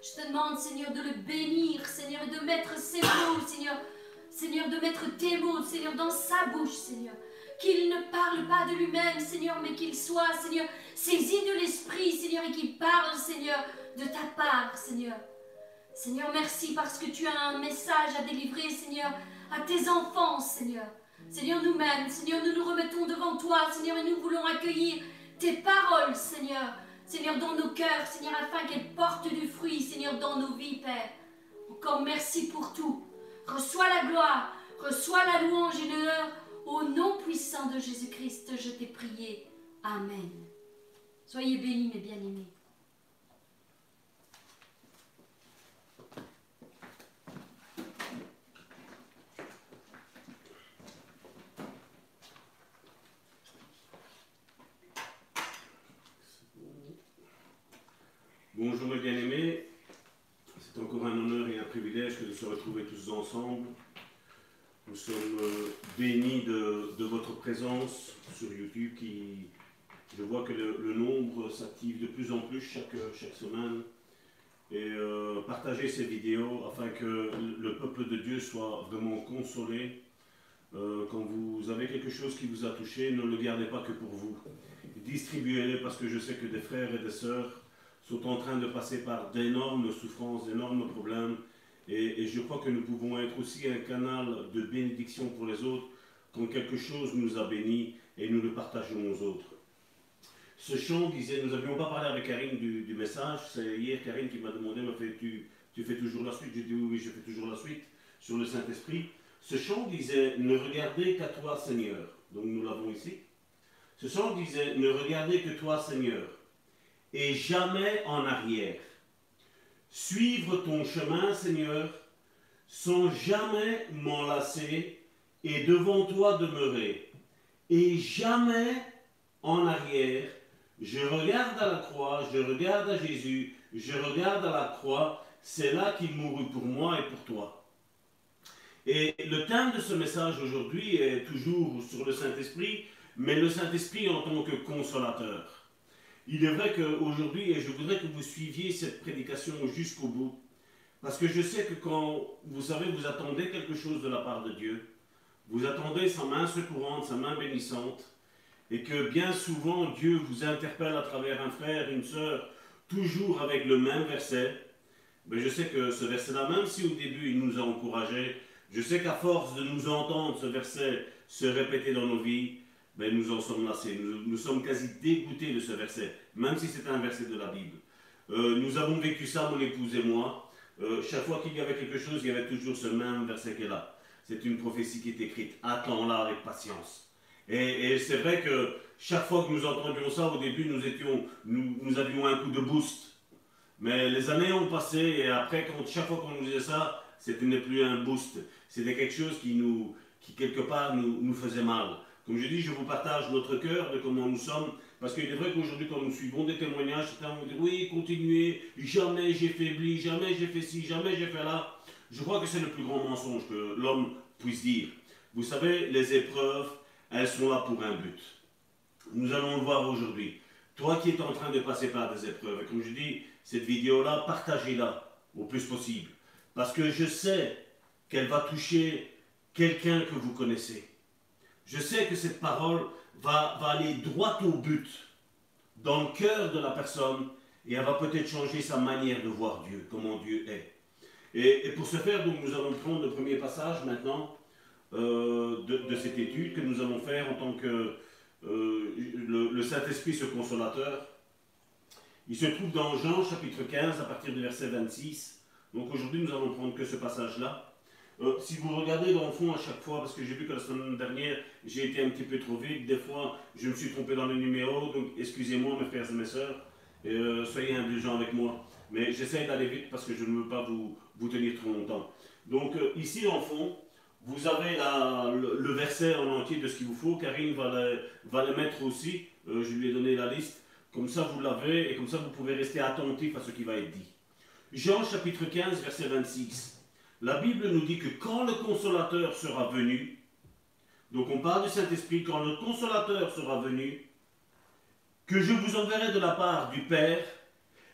Je te demande, Seigneur, de le bénir, Seigneur, et de mettre ses mots, Seigneur. Seigneur, de mettre tes mots, Seigneur, dans sa bouche, Seigneur. Qu'il ne parle pas de lui-même, Seigneur, mais qu'il soit, Seigneur, saisi de l'Esprit, Seigneur, et qu'il parle, Seigneur, de ta part, Seigneur. Seigneur, merci parce que tu as un message à délivrer, Seigneur, à tes enfants, Seigneur. Seigneur, nous-mêmes, Seigneur, nous nous remettons devant toi, Seigneur, et nous voulons accueillir tes paroles, Seigneur. Seigneur, dans nos cœurs, Seigneur, afin qu'elles portent du fruit, Seigneur, dans nos vies, Père. Encore merci pour tout. Reçois la gloire, reçois la louange et l'honneur. Au nom puissant de Jésus-Christ, je t'ai prié. Amen. Soyez bénis, mes bien-aimés. Bonjour mes bien-aimés, c'est encore un honneur et un privilège que de se retrouver tous ensemble. Nous sommes euh, bénis de, de votre présence sur YouTube qui, je vois que le, nombre s'active de plus en plus chaque, chaque semaine. Et euh, partagez ces vidéos afin que le peuple de Dieu soit vraiment consolé. Euh, quand vous avez quelque chose qui vous a touché, ne le gardez pas que pour vous. Distribuez-les parce que je sais que des frères et des sœurs sont en train de passer par d'énormes souffrances, d'énormes problèmes. Et je crois que nous pouvons être aussi un canal de bénédiction pour les autres quand quelque chose nous a bénis et nous le partageons aux autres. Ce chant disait, nous n'avions pas parlé avec Karine du, message, c'est hier Karine qui m'a demandé, m'a fait, tu, tu fais toujours la suite? J'ai dit oui, oui, je fais toujours la suite sur le Saint-Esprit. Ce chant disait, ne regardez qu'à toi Seigneur. Donc nous l'avons ici. Ce chant disait, ne regardez que toi Seigneur et jamais en arrière. Suivre ton chemin, Seigneur, sans jamais m'enlacer et devant toi demeurer. Et jamais en arrière. Je regarde à la croix, je regarde à Jésus, je regarde à la croix. C'est là qu'il mourut pour moi et pour toi. Et le thème de ce message aujourd'hui est toujours sur le Saint-Esprit, mais le Saint-Esprit en tant que consolateur. Il est vrai qu'aujourd'hui, et je voudrais que vous suiviez cette prédication jusqu'au bout, parce que je sais que quand, vous savez, vous attendez quelque chose de la part de Dieu, vous attendez sa main secourante, sa main bénissante, et que bien souvent Dieu vous interpelle à travers un frère, une sœur, toujours avec le même verset, mais je sais que ce verset-là, même si au début il nous a encouragés, je sais qu'à force de nous entendre ce verset se répéter dans nos vies, nous en sommes lassés. Nous, nous, sommes quasi dégoûtés de ce verset, même si c'est un verset de la Bible. Euh, nous avons vécu ça, mon épouse et moi. Euh, chaque fois qu'il y avait quelque chose, il y avait toujours ce même verset qui est là. C'est une prophétie qui est écrite. Attends-la avec patience. Et, c'est vrai que chaque fois que nous entendions ça, au début, nous, étions, nous, avions un coup de boost. Mais les années ont passé et après, quand, chaque fois qu'on nous disait ça, c'était plus un boost. C'était quelque chose qui, nous, qui quelque part, nous, nous faisait mal. Comme je dis, je vous partage notre cœur de comment nous sommes, parce qu'il est vrai qu'aujourd'hui, quand nous suivons des témoignages, certains vont dire oui, continuez, jamais j'ai faibli, jamais j'ai fait ci, jamais j'ai fait là. Je crois que c'est le plus grand mensonge que l'homme puisse dire. Vous savez, les épreuves, elles sont là pour un but. Nous allons le voir aujourd'hui. Toi qui es en train de passer par des épreuves, et comme je dis, cette vidéo-là, partagez-la au plus possible. Parce que je sais qu'elle va toucher quelqu'un que vous connaissez. Je sais que cette parole va, va, aller droit au but, dans le cœur de la personne, et elle va peut-être changer sa manière de voir Dieu, comment Dieu est. Et, pour ce faire, donc, nous allons prendre le premier passage maintenant euh, de, cette étude que nous allons faire en tant que euh, le, Saint-Esprit, ce consolateur, il se trouve dans Jean chapitre 15 à partir du verset 26. Donc aujourd'hui, nous allons prendre que ce passage-là. Euh, si vous regardez dans le fond à chaque fois, parce que j'ai vu que la semaine dernière, j'ai été un petit peu trop vite, des fois, je me suis trompé dans le numéro, donc excusez-moi mes frères et mes sœurs, soyez indulgents avec moi. Mais j'essaie d'aller vite parce que je ne veux pas vous, vous tenir trop longtemps. Donc ici, en fond, vous avez le, verset en entier de ce qu'il vous faut. Karine va le, va le mettre aussi. Euh, je lui ai donné la liste. Comme ça, vous l'avez et comme ça, vous pouvez rester attentif à ce qui va être dit. Jean chapitre 15, verset 26. La Bible nous dit que quand le consolateur sera venu, donc on parle du Saint-Esprit, quand le consolateur sera venu, que je vous enverrai de la part du Père,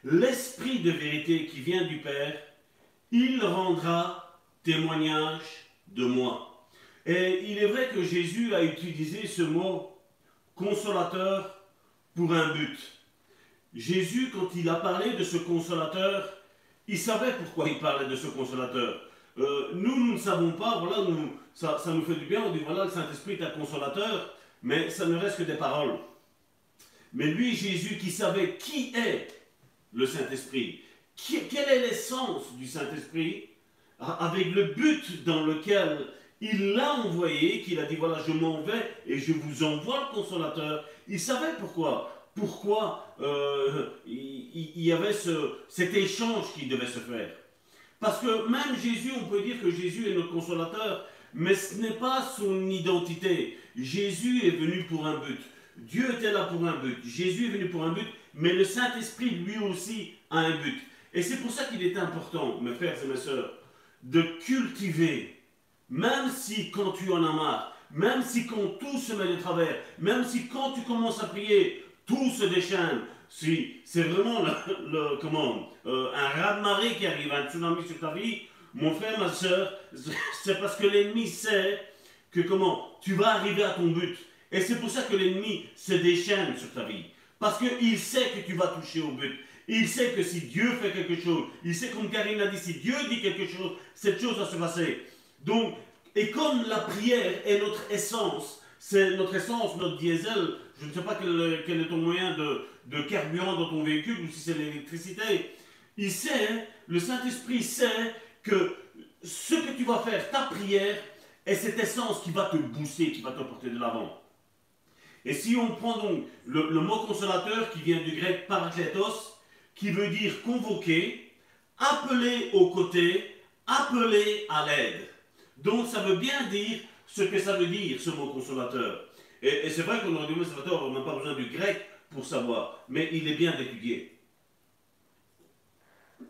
l'Esprit de vérité qui vient du Père, il rendra témoignage de moi. Et il est vrai que Jésus a utilisé ce mot consolateur pour un but. Jésus, quand il a parlé de ce consolateur, il savait pourquoi il parlait de ce consolateur. Euh, nous, nous ne savons pas, voilà, nous, ça, ça, nous fait du bien, on dit voilà, le Saint-Esprit est un consolateur, mais ça ne reste que des paroles. Mais lui, Jésus, qui savait qui est le Saint-Esprit, quelle est l'essence du Saint-Esprit, avec le but dans lequel il l'a envoyé, qu'il a dit voilà, je m'en vais et je vous envoie le consolateur. Il savait pourquoi. Pourquoi euh, il, y avait ce, cet échange qui devait se faire. Parce que même Jésus, on peut dire que Jésus est notre consolateur, mais ce n'est pas son identité. Jésus est venu pour un but. Dieu était là pour un but. Jésus est venu pour un but, mais le Saint-Esprit, lui aussi, a un but. Et c'est pour ça qu'il est important, mes frères et mes sœurs, de cultiver, même si quand tu en as marre, même si quand tout se met de travers, même si quand tu commences à prier, tout se déchaîne, si c'est vraiment le, euh, un raz-de-marée qui arrive, un tsunami sur ta vie, mon frère, ma soeur, c'est parce que l'ennemi sait que comment, tu vas arriver à ton but. Et c'est pour ça que l'ennemi se déchaîne sur ta vie. Parce qu'il sait que tu vas toucher au but. Il sait que si Dieu fait quelque chose, il sait comme Karine l'a dit, si Dieu dit quelque chose, cette chose va se passer. Donc, et comme la prière est notre essence, c'est notre essence, notre diesel, je ne sais pas quel, est ton moyen de, carburant dans ton véhicule ou si c'est l'électricité, il sait, le Saint-Esprit sait que ce que tu vas faire, ta prière, est cette essence qui va te booster, qui va te porter de l'avant. Et si on prend donc le, le, mot consolateur qui vient du grec parakletos, qui veut dire convoquer, appeler aux côtés, appeler à l'aide. Donc ça veut bien dire ce que ça veut dire, ce mot consolateur. Et, c'est vrai qu'on aurait consolateur, on n'a pas besoin du grec pour savoir, mais il est bien d'étudier.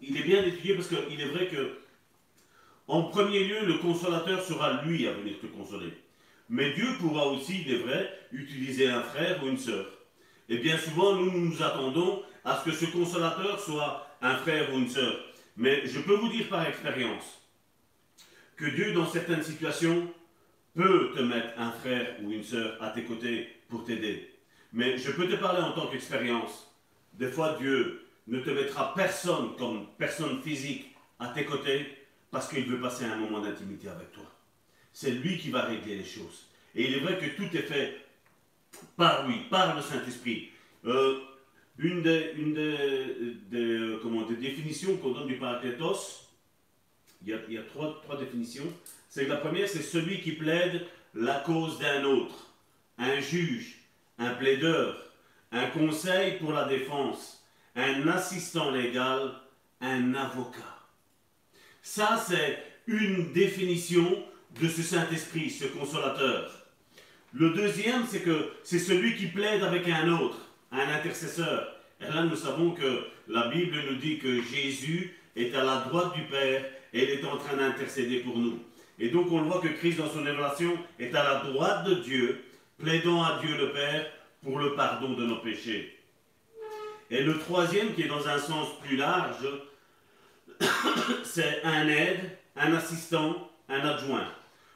Il est bien d'étudier parce qu'il est vrai que, en premier lieu, le consolateur sera lui à venir te consoler. Mais Dieu pourra aussi, il est vrai, utiliser un frère ou une sœur. Et bien souvent, nous nous attendons à ce que ce consolateur soit un frère ou une sœur. Mais je peux vous dire par expérience que Dieu, dans certaines situations, peut te mettre un frère ou une sœur à tes côtés pour t'aider. Mais je peux te parler en tant qu'expérience. Des fois, Dieu ne te mettra personne comme personne physique à tes côtés parce qu'il veut passer un moment d'intimité avec toi. C'est lui qui va régler les choses. Et il est vrai que tout est fait par lui, par le Saint-Esprit. Euh, une des, une des, comment, des définitions qu'on donne du parakletos, il y a, il y a trois, trois, définitions, c'est que la première, c'est celui qui plaide la cause d'un autre, un juge, un plaideur, un conseil pour la défense, un assistant légal, un avocat. Ça, c'est une définition de ce Saint-Esprit, ce consolateur. Le deuxième, c'est que c'est celui qui plaide avec un autre un intercesseur. Et là, nous savons que la Bible nous dit que Jésus est à la droite du Père et il est en train d'intercéder pour nous. Et donc, on voit que Christ, dans son révélation, est à la droite de Dieu, plaidant à Dieu le Père pour le pardon de nos péchés. Et le troisième, qui est dans un sens plus large, c'est un aide, un assistant, un adjoint.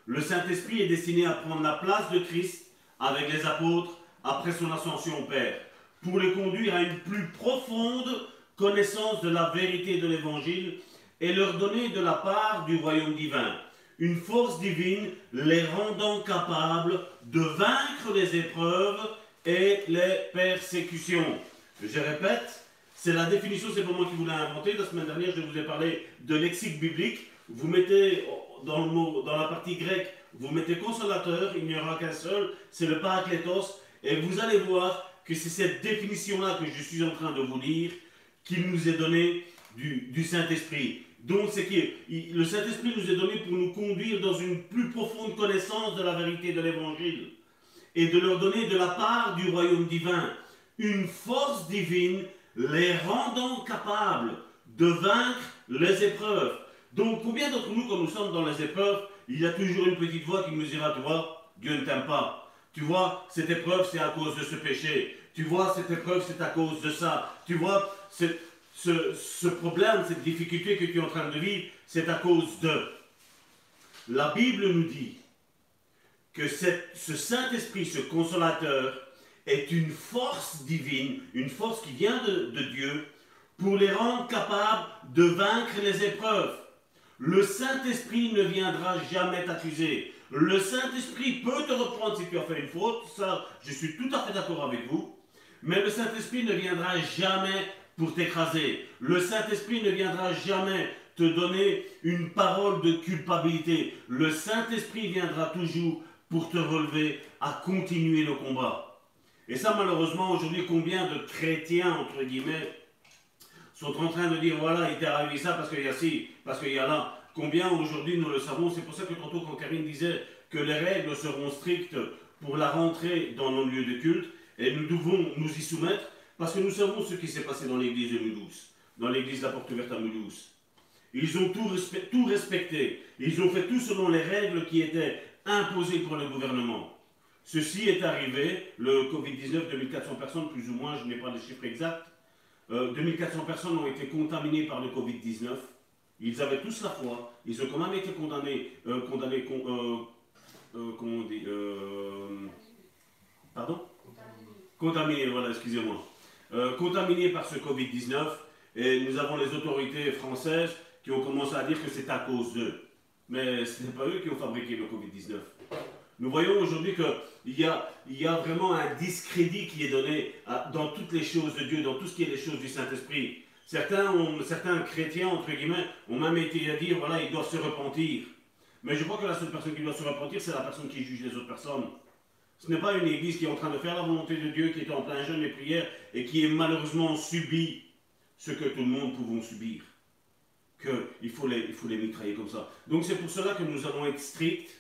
Le Saint-Esprit est destiné à prendre la place de Christ avec les apôtres après son ascension au Père pour les conduire à une plus profonde connaissance de la vérité de l'Évangile et leur donner de la part du royaume divin une force divine les rendant capables de vaincre les épreuves et les persécutions. Je répète, c'est la définition, c'est pas moi qui vous l'ai inventé. La semaine dernière, je vous ai parlé de lexique biblique. Vous mettez dans le mot, dans la partie grecque, vous mettez consolateur, il n'y aura qu'un seul, c'est le parakletos, et vous allez voir que c'est cette définition-là que je suis en train de vous dire qui nous est donnée du, du Saint-Esprit. Donc, c'est que le Saint-Esprit nous est donné pour nous conduire dans une plus profonde connaissance de la vérité de l'Évangile et de leur donner de la part du royaume divin une force divine les rendant capables de vaincre les épreuves. Donc, combien d'entre nous, quand nous sommes dans les épreuves, il y a toujours une petite voix qui nous dira, tu vois, Dieu ne t'aime pas. Tu vois, cette épreuve, c'est à cause de ce péché. Tu vois, cette épreuve, c'est à cause de ça. Tu vois, ce, problème, cette difficulté que tu es en train de vivre, c'est à cause de. La Bible nous dit que ce Saint-Esprit, ce consolateur, est une force divine, une force qui vient de, Dieu, pour les rendre capables de vaincre les épreuves. Le Saint-Esprit ne viendra jamais t'accuser. Le Saint-Esprit peut te reprendre si tu as fait une faute, ça, je suis tout à fait d'accord avec vous. Mais le Saint-Esprit ne viendra jamais pour t'écraser. Le Saint-Esprit ne viendra jamais te donner une parole de culpabilité. Le Saint-Esprit viendra toujours pour te relever à continuer le combat. Et ça, malheureusement, aujourd'hui, combien de chrétiens, entre guillemets, sont en train de dire, voilà, il t'est arrivé ça parce qu'il y a ci, parce qu'il y a là. Combien aujourd'hui nous le savons C'est pour ça que tantôt, quand Karine disait que les règles seront strictes pour la rentrée dans nos lieux de culte, et nous devons nous y soumettre, parce que nous savons ce qui s'est passé dans l'église de Mulhouse, dans l'église de la Porte Ouverte à Mulhouse. Ils ont tout, tout respecté. Ils ont fait tout selon les règles qui étaient imposé pour le gouvernement. Ceci est arrivé, le Covid-19, 2400 personnes, plus ou moins, je n'ai pas les chiffres exacts, 2400 euh, personnes ont été contaminées par le Covid-19. Ils avaient tous la foi, ils ont quand même été condamnés, euh, condamnés, euh, comment on dit, pardon? Contaminés, voilà, excusez-moi. contaminés par ce Covid-19, et nous avons les autorités françaises qui ont commencé à dire que c'est à cause d'eux mais ce n'est pas eux qui ont fabriqué le Covid-19. Nous voyons aujourd'hui qu'il y a, y a vraiment un discrédit qui est donné dans toutes les choses de Dieu, dans tout ce qui est les choses du Saint-Esprit. Certains, certains chrétiens, entre guillemets, ont même été à dire, voilà, ils doivent se repentir. Mais je crois que la seule personne qui doit se repentir, c'est la personne qui juge les autres personnes. Ce n'est pas une église qui est en train de faire la volonté de Dieu, qui est en plein jeûne et prière, et qui est malheureusement subi ce que tout le monde pouvons subir qu'il faut les, il faut les mitrailler comme ça. Donc c'est pour cela que nous allons être stricts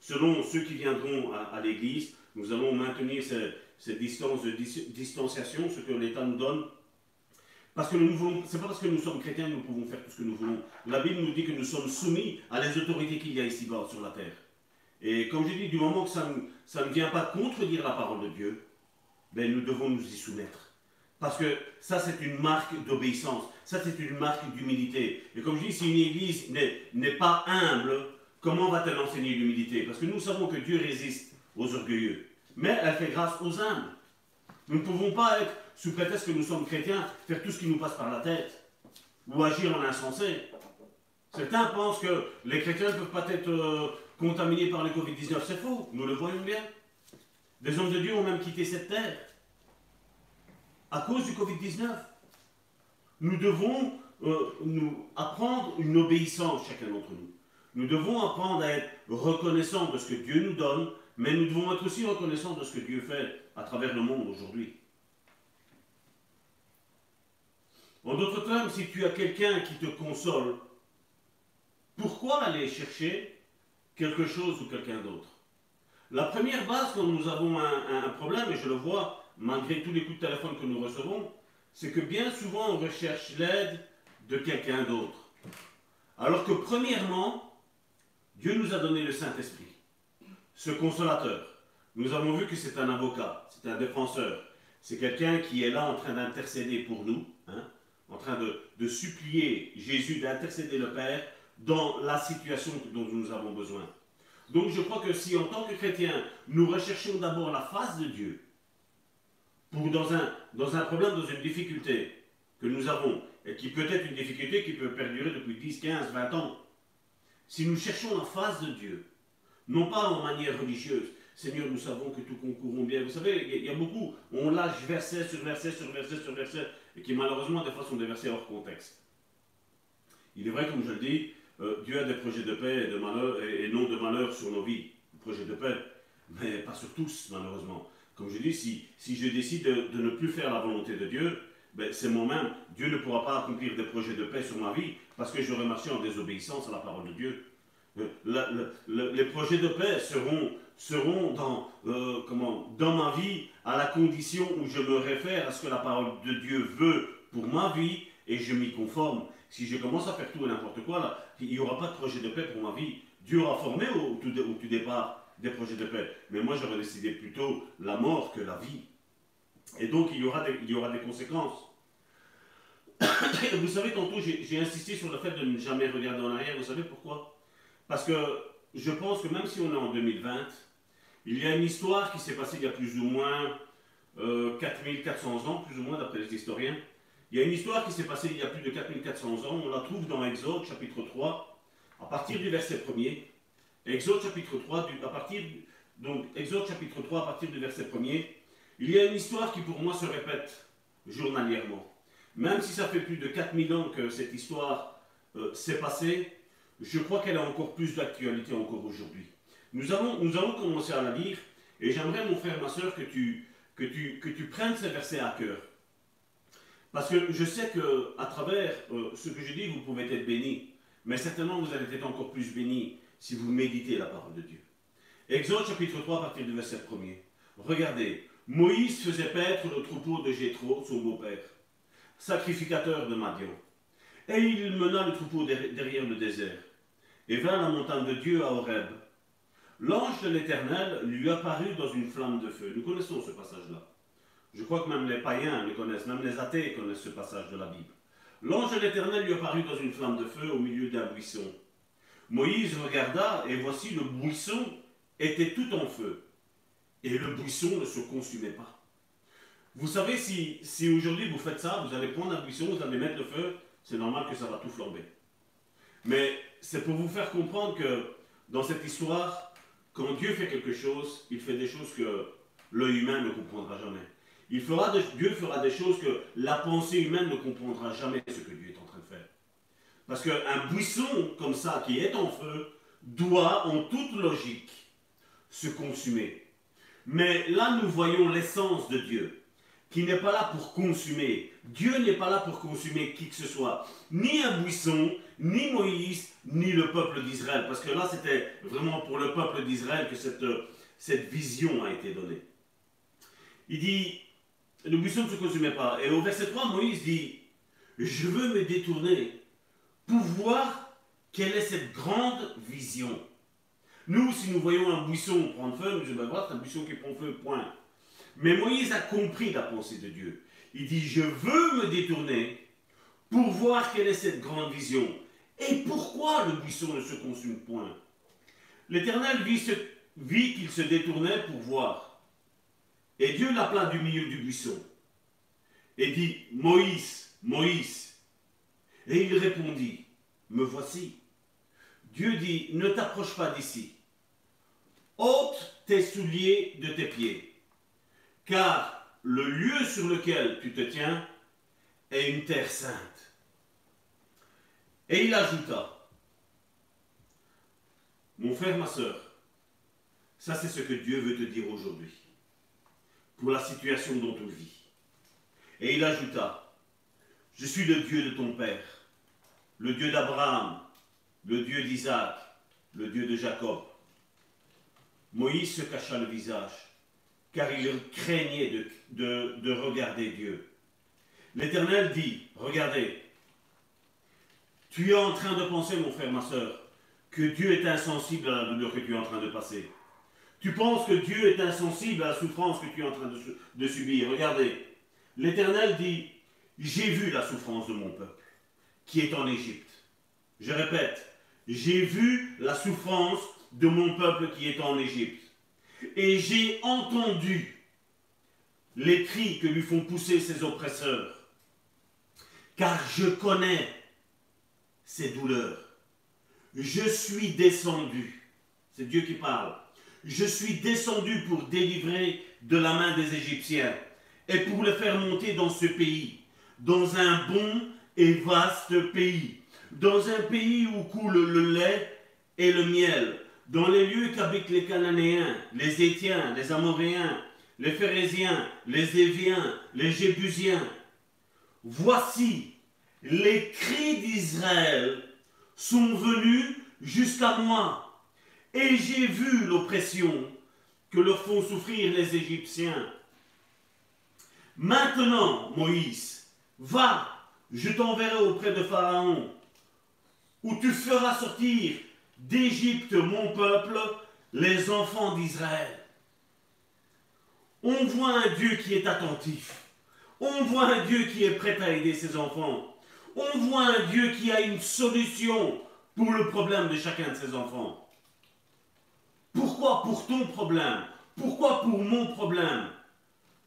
selon ceux qui viendront à, l'église. Nous allons maintenir cette, distance de distanciation, ce que l'État nous donne. Parce que nous voulons, pas parce que nous sommes chrétiens que nous pouvons faire tout ce que nous voulons. La Bible nous dit que nous sommes soumis à les autorités qu'il y a ici-bas sur la terre. Et comme je dis, du moment que ça, ne vient pas contredire la parole de Dieu, ben nous devons nous y soumettre. Parce que ça, c'est une marque d'obéissance. Ça, c'est une marque d'humilité. Et comme je dis, si une église n'est pas humble, comment va-t-elle enseigner l'humilité? Parce que nous savons que Dieu résiste aux orgueilleux. Mais elle fait grâce aux humbles. Nous ne pouvons pas être, sous prétexte que nous sommes chrétiens, faire tout ce qui nous passe par la tête. Ou agir en insensé. Certains pensent que les chrétiens ne peuvent pas être euh, contaminés par le Covid-19. C'est faux. Nous le voyons bien. Des hommes de Dieu ont même quitté cette terre à cause du Covid-19. Nous devons euh, nous apprendre une obéissance, chacun d'entre nous. Nous devons apprendre à être reconnaissants de ce que Dieu nous donne, mais nous devons être aussi reconnaissants de ce que Dieu fait à travers le monde aujourd'hui. En d'autres termes, si tu as quelqu'un qui te console, pourquoi aller chercher quelque chose ou quelqu'un d'autre La première base quand nous avons un problème, et je le vois malgré tous les coups de téléphone que nous recevons, c'est que bien souvent on recherche l'aide de quelqu'un d'autre. Alors que premièrement, Dieu nous a donné le Saint-Esprit, ce consolateur. Nous avons vu que c'est un avocat, c'est un défenseur, c'est quelqu'un qui est là en train d'intercéder pour nous, hein, en train de, de supplier Jésus d'intercéder le Père dans la situation dont nous avons besoin. Donc je crois que si en tant que chrétiens, nous recherchons d'abord la face de Dieu, pour dans un, dans un problème, dans une difficulté que nous avons, et qui peut être une difficulté qui peut perdurer depuis 10, 15, 20 ans, si nous cherchons la face de Dieu, non pas en manière religieuse, Seigneur, nous savons que tout concourt bien. Vous savez, il y, a beaucoup, on lâche verset sur verset sur verset sur verset, et qui malheureusement des fois sont des versets hors contexte. Il est vrai, comme je le dis, euh, Dieu a des projets de paix et, de malheur, et, non de malheur sur nos vies. Projets de paix, mais pas sur tous, malheureusement. Comme je dis, si, si je décide de, ne plus faire la volonté de Dieu, ben, c'est moi-même. Dieu ne pourra pas accomplir des projets de paix sur ma vie parce que j'aurai marché en désobéissance à la parole de Dieu. Euh, les projets de paix seront, seront dans, euh, comment, dans ma vie à la condition où je me réfère à ce que la parole de Dieu veut pour ma vie et je m'y conforme. Si je commence à faire tout et n'importe quoi, là, il n'y aura pas de projet de paix pour ma vie. Dieu aura formé au tout, au départ des projets de paix. Mais moi, j'aurais décidé plutôt la mort que la vie. Et donc, il y aura des, il y aura des conséquences. vous savez, tantôt, j'ai insisté sur le fait de ne jamais regarder en arrière. Vous savez pourquoi? Parce que je pense que même si on est en 2020, il y a une histoire qui s'est passée il y a plus ou moins euh, 4400 ans, plus ou moins d'après les historiens. Il y a une histoire qui s'est passée il y a plus de 4400 ans. On la trouve dans Exode, chapitre 3, à partir du verset 1er. Exode, chapitre 3, à partir, donc, Exode, chapitre 3, à partir du verset 1er. Il y a une histoire qui, pour moi, se répète journalièrement. Même si ça fait plus de 4000 ans que cette histoire euh, s'est passée, je crois qu'elle a encore plus d'actualité encore aujourd'hui. Nous allons, nous allons commencer à la lire, et j'aimerais, mon frère, ma soeur, que tu, que, tu, que tu prennes ces versets à cœur. Parce que je sais que travers euh, ce que je dis, vous pouvez être bénis, mais certainement vous allez être encore plus bénis si vous méditez la parole de Dieu. Exode chapitre 3, à partir du verset 1er. Regardez, Moïse faisait paître le troupeau de Jéthro, son beau-père sacrificateur de Madian. Et il mena le troupeau derrière le désert, et vint à la montagne de Dieu à Horeb. L'ange de l'Éternel lui apparut dans une flamme de feu. Nous connaissons ce passage-là. Je crois que même les païens le connaissent, même les athées connaissent ce passage de la Bible. L'ange de l'Éternel lui apparut dans une flamme de feu au milieu d'un buisson. Moïse regarda, et voici le buisson était tout en feu, et le buisson ne se consumait pas. Vous savez, si, si aujourd'hui vous faites ça, vous allez prendre un buisson, vous allez mettre le feu, c'est normal que ça va tout flamber. Mais c'est pour vous faire comprendre que dans cette histoire, quand Dieu fait quelque chose, il fait des choses que l'œil humain ne comprendra jamais. Il fera Dieu fera des choses que la pensée humaine ne comprendra jamais ce que Dieu est en train de faire. Parce qu'un buisson comme ça qui est en feu doit, en toute logique, se consumer. Mais là, nous voyons l'essence de Dieu qui n'est pas là pour consumer. Dieu n'est pas là pour consumer qui que ce soit. Ni un buisson, ni Moïse, ni le peuple d'Israël. Parce que là, c'était vraiment pour le peuple d'Israël que cette, cette vision a été donnée. Il dit, le buisson ne se consumait pas. Et au verset 3, Moïse dit, je veux me détourner pour voir quelle est cette grande vision. Nous, si nous voyons un buisson prendre feu, nous disons, ben voilà, c'est un buisson qui prend feu, point. Mais Moïse a compris la pensée de Dieu. Il dit, je veux me détourner pour voir quelle est cette grande vision. Et pourquoi le buisson ne se consume point? L'Éternel vit, qu'il se détournait pour voir. Et Dieu l'appela du milieu du buisson. Et dit, Moïse, Moïse. Et il répondit, me voici. Dieu dit, ne t'approche pas d'ici. ôte tes souliers de tes pieds car le lieu sur lequel tu te tiens est une terre sainte. Et il ajouta, mon frère, ma soeur, ça c'est ce que Dieu veut te dire aujourd'hui, pour la situation dont tu vis. Et il ajouta, je suis le Dieu de ton Père, le Dieu d'Abraham, le Dieu d'Isaac, le Dieu de Jacob. Moïse se cacha le visage car il craignait de, regarder Dieu. L'Éternel dit, regardez, tu es en train de penser, mon frère, ma soeur, que Dieu est insensible à la douleur que tu es en train de passer. Tu penses que Dieu est insensible à la souffrance que tu es en train de, subir. Regardez, l'Éternel dit, j'ai vu la souffrance de mon peuple qui est en Égypte. Je répète, j'ai vu la souffrance de mon peuple qui est en Égypte et j'ai entendu les cris que lui font pousser ses oppresseurs, car je connais ses douleurs. Je suis descendu, c'est Dieu qui parle, je suis descendu pour délivrer de la main des Égyptiens et pour les faire monter dans ce pays, dans un bon et vaste pays, dans un pays où coule le lait et le miel, dans les lieux qu'habitent les Cananéens, les Étiens, les Amoréens, les Phérésiens, les Éviens, les Jébusiens. Voici, les cris d'Israël sont venus jusqu'à moi, et j'ai vu l'oppression que leur font souffrir les Égyptiens. Maintenant, Moïse, va, je t'enverrai auprès de Pharaon, où tu feras sortir d'Égypte mon peuple, les enfants d'Israël. On voit un Dieu qui est attentif. On voit un Dieu qui est prêt à aider ses enfants. On voit un Dieu qui a une solution pour le problème de chacun de ses enfants. Pourquoi pour ton problème? Pourquoi pour mon problème?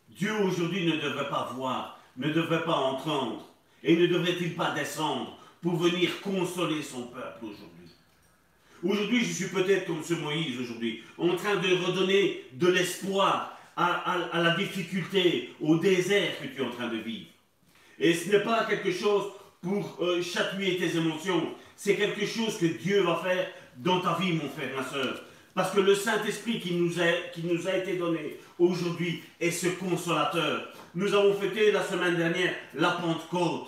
Dieu aujourd'hui ne devrait pas voir, ne devrait pas entendre, et ne devrait-il pas descendre pour venir consoler son peuple aujourd'hui? Aujourd'hui, je suis peut-être comme ce Moïse aujourd'hui, en train de redonner de l'espoir à, la difficulté, au désert que tu es en train de vivre. Et ce n'est pas quelque chose pour euh, chatouiller tes émotions, c'est quelque chose que Dieu va faire dans ta vie, mon frère, ma soeur. Parce que le Saint-Esprit qui, nous a été donné aujourd'hui est ce consolateur. Nous avons fêté la semaine dernière la Pentecôte.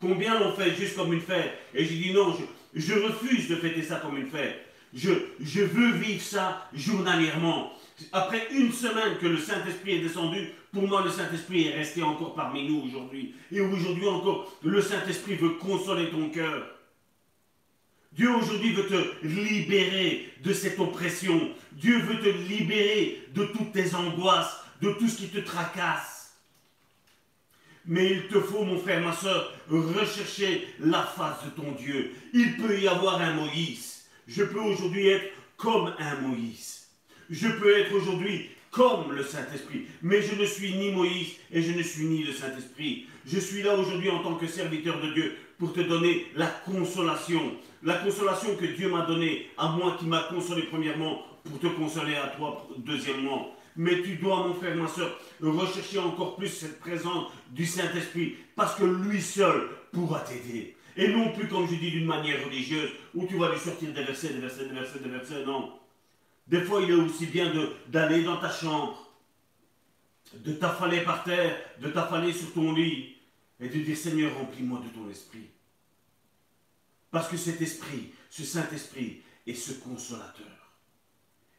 Combien l'ont fait juste comme une fête? Et j'ai dit non, je, je, refuse de fêter ça comme une fête. Je, je veux vivre ça journalièrement. Après une semaine que le Saint-Esprit est descendu, pour moi le Saint-Esprit est resté encore parmi nous aujourd'hui. Et aujourd'hui encore, le Saint-Esprit veut consoler ton cœur. Dieu aujourd'hui veut te libérer de cette oppression. Dieu veut te libérer de toutes tes angoisses, de tout ce qui te tracasse. Mais il te faut, mon frère, ma soeur, rechercher la face de ton Dieu. Il peut y avoir un Moïse. Je peux aujourd'hui être comme un Moïse. Je peux être aujourd'hui comme le Saint-Esprit. Mais je ne suis ni Moïse et je ne suis ni le Saint-Esprit. Je suis là aujourd'hui en tant que serviteur de Dieu pour te donner la consolation. La consolation que Dieu m'a donnée à moi qui m'a consolé premièrement pour te consoler à toi deuxièmement. Mais tu dois, mon frère, ma soeur, rechercher encore plus cette présence du Saint-Esprit, parce que lui seul pourra t'aider. Et non plus, comme je dis, d'une manière religieuse, où tu vas lui sortir des versets, des versets, des versets, des versets, non. Des fois, il est aussi bien d'aller dans ta chambre, de t'affaler par terre, de t'affaler sur ton lit, et de dire, Seigneur, remplis-moi de ton esprit. Parce que cet esprit, ce Saint-Esprit, est ce consolateur.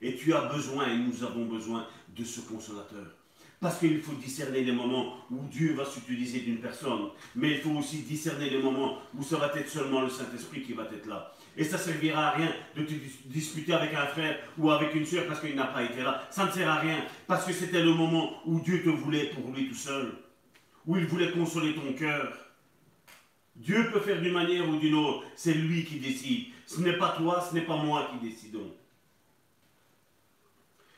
Et tu as besoin, et nous avons besoin de ce consolateur. Parce qu'il faut discerner les moments où Dieu va s'utiliser d'une personne, mais il faut aussi discerner les moments où ça va être seulement le Saint-Esprit qui va être là. Et ça ne servira à rien de te discuter avec un frère ou avec une soeur parce qu'il n'a pas été là. Ça ne sert à rien parce que c'était le moment où Dieu te voulait pour lui tout seul, où il voulait consoler ton cœur. Dieu peut faire d'une manière ou d'une autre, c'est lui qui décide. Ce n'est pas toi, ce n'est pas moi qui décidons.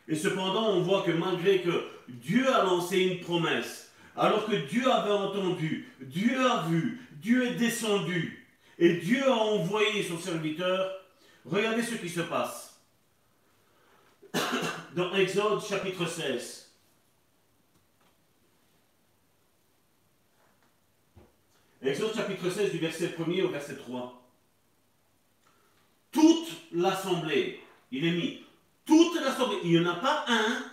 Et cependant, on voit que malgré que Dieu a lancé une promesse, alors que Dieu avait entendu, Dieu a vu, Dieu est descendu, et Dieu a envoyé son serviteur, regardez ce qui se passe. Dans Exode chapitre 16. Exode chapitre 16 du verset 1er au verset 3. Toute l'assemblée, il est mis, toute l'assemblée. Il n'y en a pas un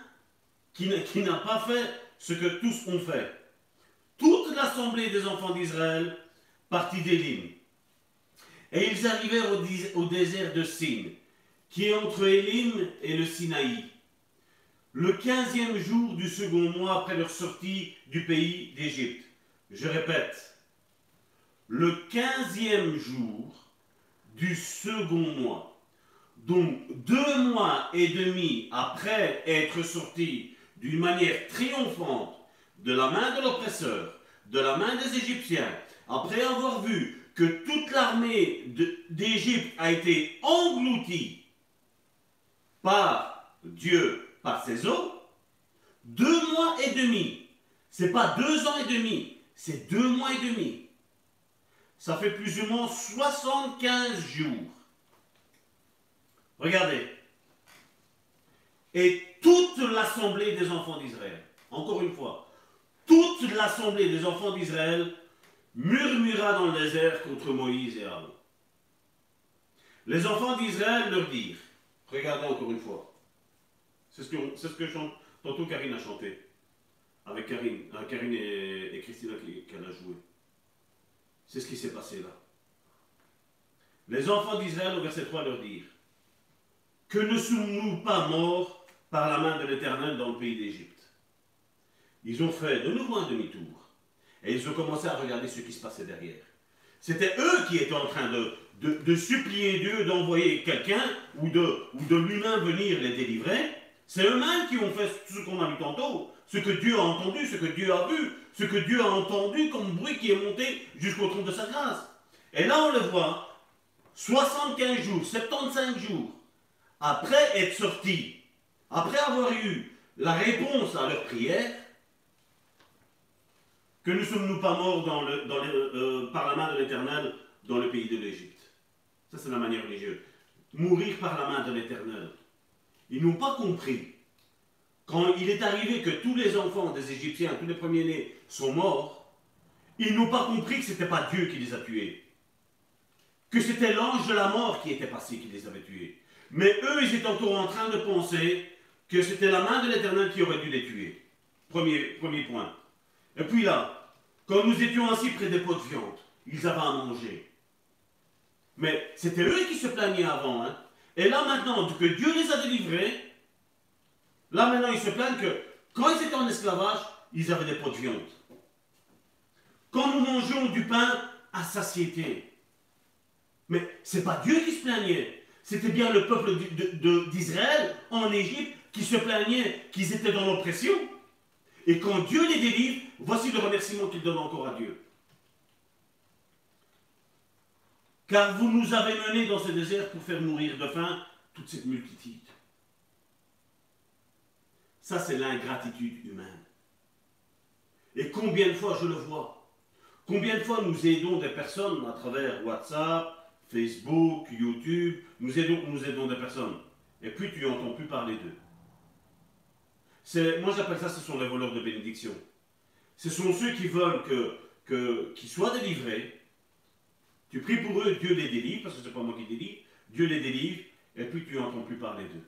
qui n'a pas fait ce que tous ont fait. Toute l'assemblée des enfants d'Israël partit d'Élim. Et ils arrivèrent au, désert de Sin, qui est entre Élim et le Sinaï. Le quinzième jour du second mois après leur sortie du pays d'Égypte. Je répète, le quinzième jour du second mois. Donc deux mois et demi après être sorti d'une manière triomphante de la main de l'oppresseur, de la main des Égyptiens, après avoir vu que toute l'armée d'Égypte a été engloutie par Dieu, par ses eaux, deux mois et demi, c'est pas deux ans et demi, c'est deux mois et demi. Ça fait plus ou moins 75 jours Regardez. Et toute l'assemblée des enfants d'Israël, encore une fois, toute l'assemblée des enfants d'Israël murmura dans le désert contre Moïse et Aaron. Les enfants d'Israël leur dirent, regardez encore une fois, c'est ce que, c'est ce que tantôt Karine a chanté, avec Karine, euh, Karine et, et Christina qu'elle a joué. C'est ce qui s'est passé là. Les enfants d'Israël, au verset 3, leur dirent, que ne sommes-nous pas morts par la main de l'Éternel dans le pays d'Égypte? Ils ont fait de nouveau un demi-tour. Et ils ont commencé à regarder ce qui se passait derrière. C'était eux qui étaient en train de, de, supplier Dieu d'envoyer quelqu'un ou de, ou de lui-même venir les délivrer. C'est eux-mêmes qui ont fait ce qu'on a vu tantôt, ce que Dieu a entendu, ce que Dieu a vu, ce que Dieu a entendu comme bruit qui est monté jusqu'au trône de sa grâce. Et là, on le voit, 75 jours, 75 jours, après être sortis, après avoir eu la réponse à leur prière, que ne sommes-nous pas morts dans le, euh, par la main de l'Éternel dans le pays de l'Égypte? Ça, c'est la manière religieuse. Mourir par la main de l'Éternel. Ils n'ont pas compris. Quand il est arrivé que tous les enfants des Égyptiens, tous les premiers-nés, sont morts, ils n'ont pas compris que ce n'était pas Dieu qui les a tués. Que c'était l'ange de la mort qui était passé qui les avait tués. Mais eux, ils étaient encore en train de penser que c'était la main de l'Éternel qui aurait dû les tuer. Premier, premier point. Et puis là, quand nous étions assis près des pots de viande, ils avaient à manger. Mais c'était eux qui se plaignaient avant. Hein. Et là maintenant, que Dieu les a délivrés, là maintenant ils se plaignent que quand ils étaient en esclavage, ils avaient des pots de viande. Quand nous mangeons du pain à satiété. Mais ce n'est pas Dieu qui se plaignait. C'était bien le peuple d'Israël en Égypte qui se plaignait qu'ils étaient dans l'oppression. Et quand Dieu les délivre, voici le remerciement qu'il donne encore à Dieu. Car vous nous avez menés dans ce désert pour faire mourir de faim toute cette multitude. Ça, c'est l'ingratitude humaine. Et combien de fois je le vois? Combien de fois nous aidons des personnes à travers WhatsApp, Facebook, YouTube, nous aidons, des personnes. Et puis tu n'entends plus parler d'eux. Moi j'appelle ça, ce sont les voleurs de bénédiction. Ce sont ceux qui veulent que, que, qu'ils soient délivrés. Tu pries pour eux, Dieu les délivre, parce que ce n'est pas moi qui délivre. Dieu les délivre, et puis tu n'entends plus parler d'eux.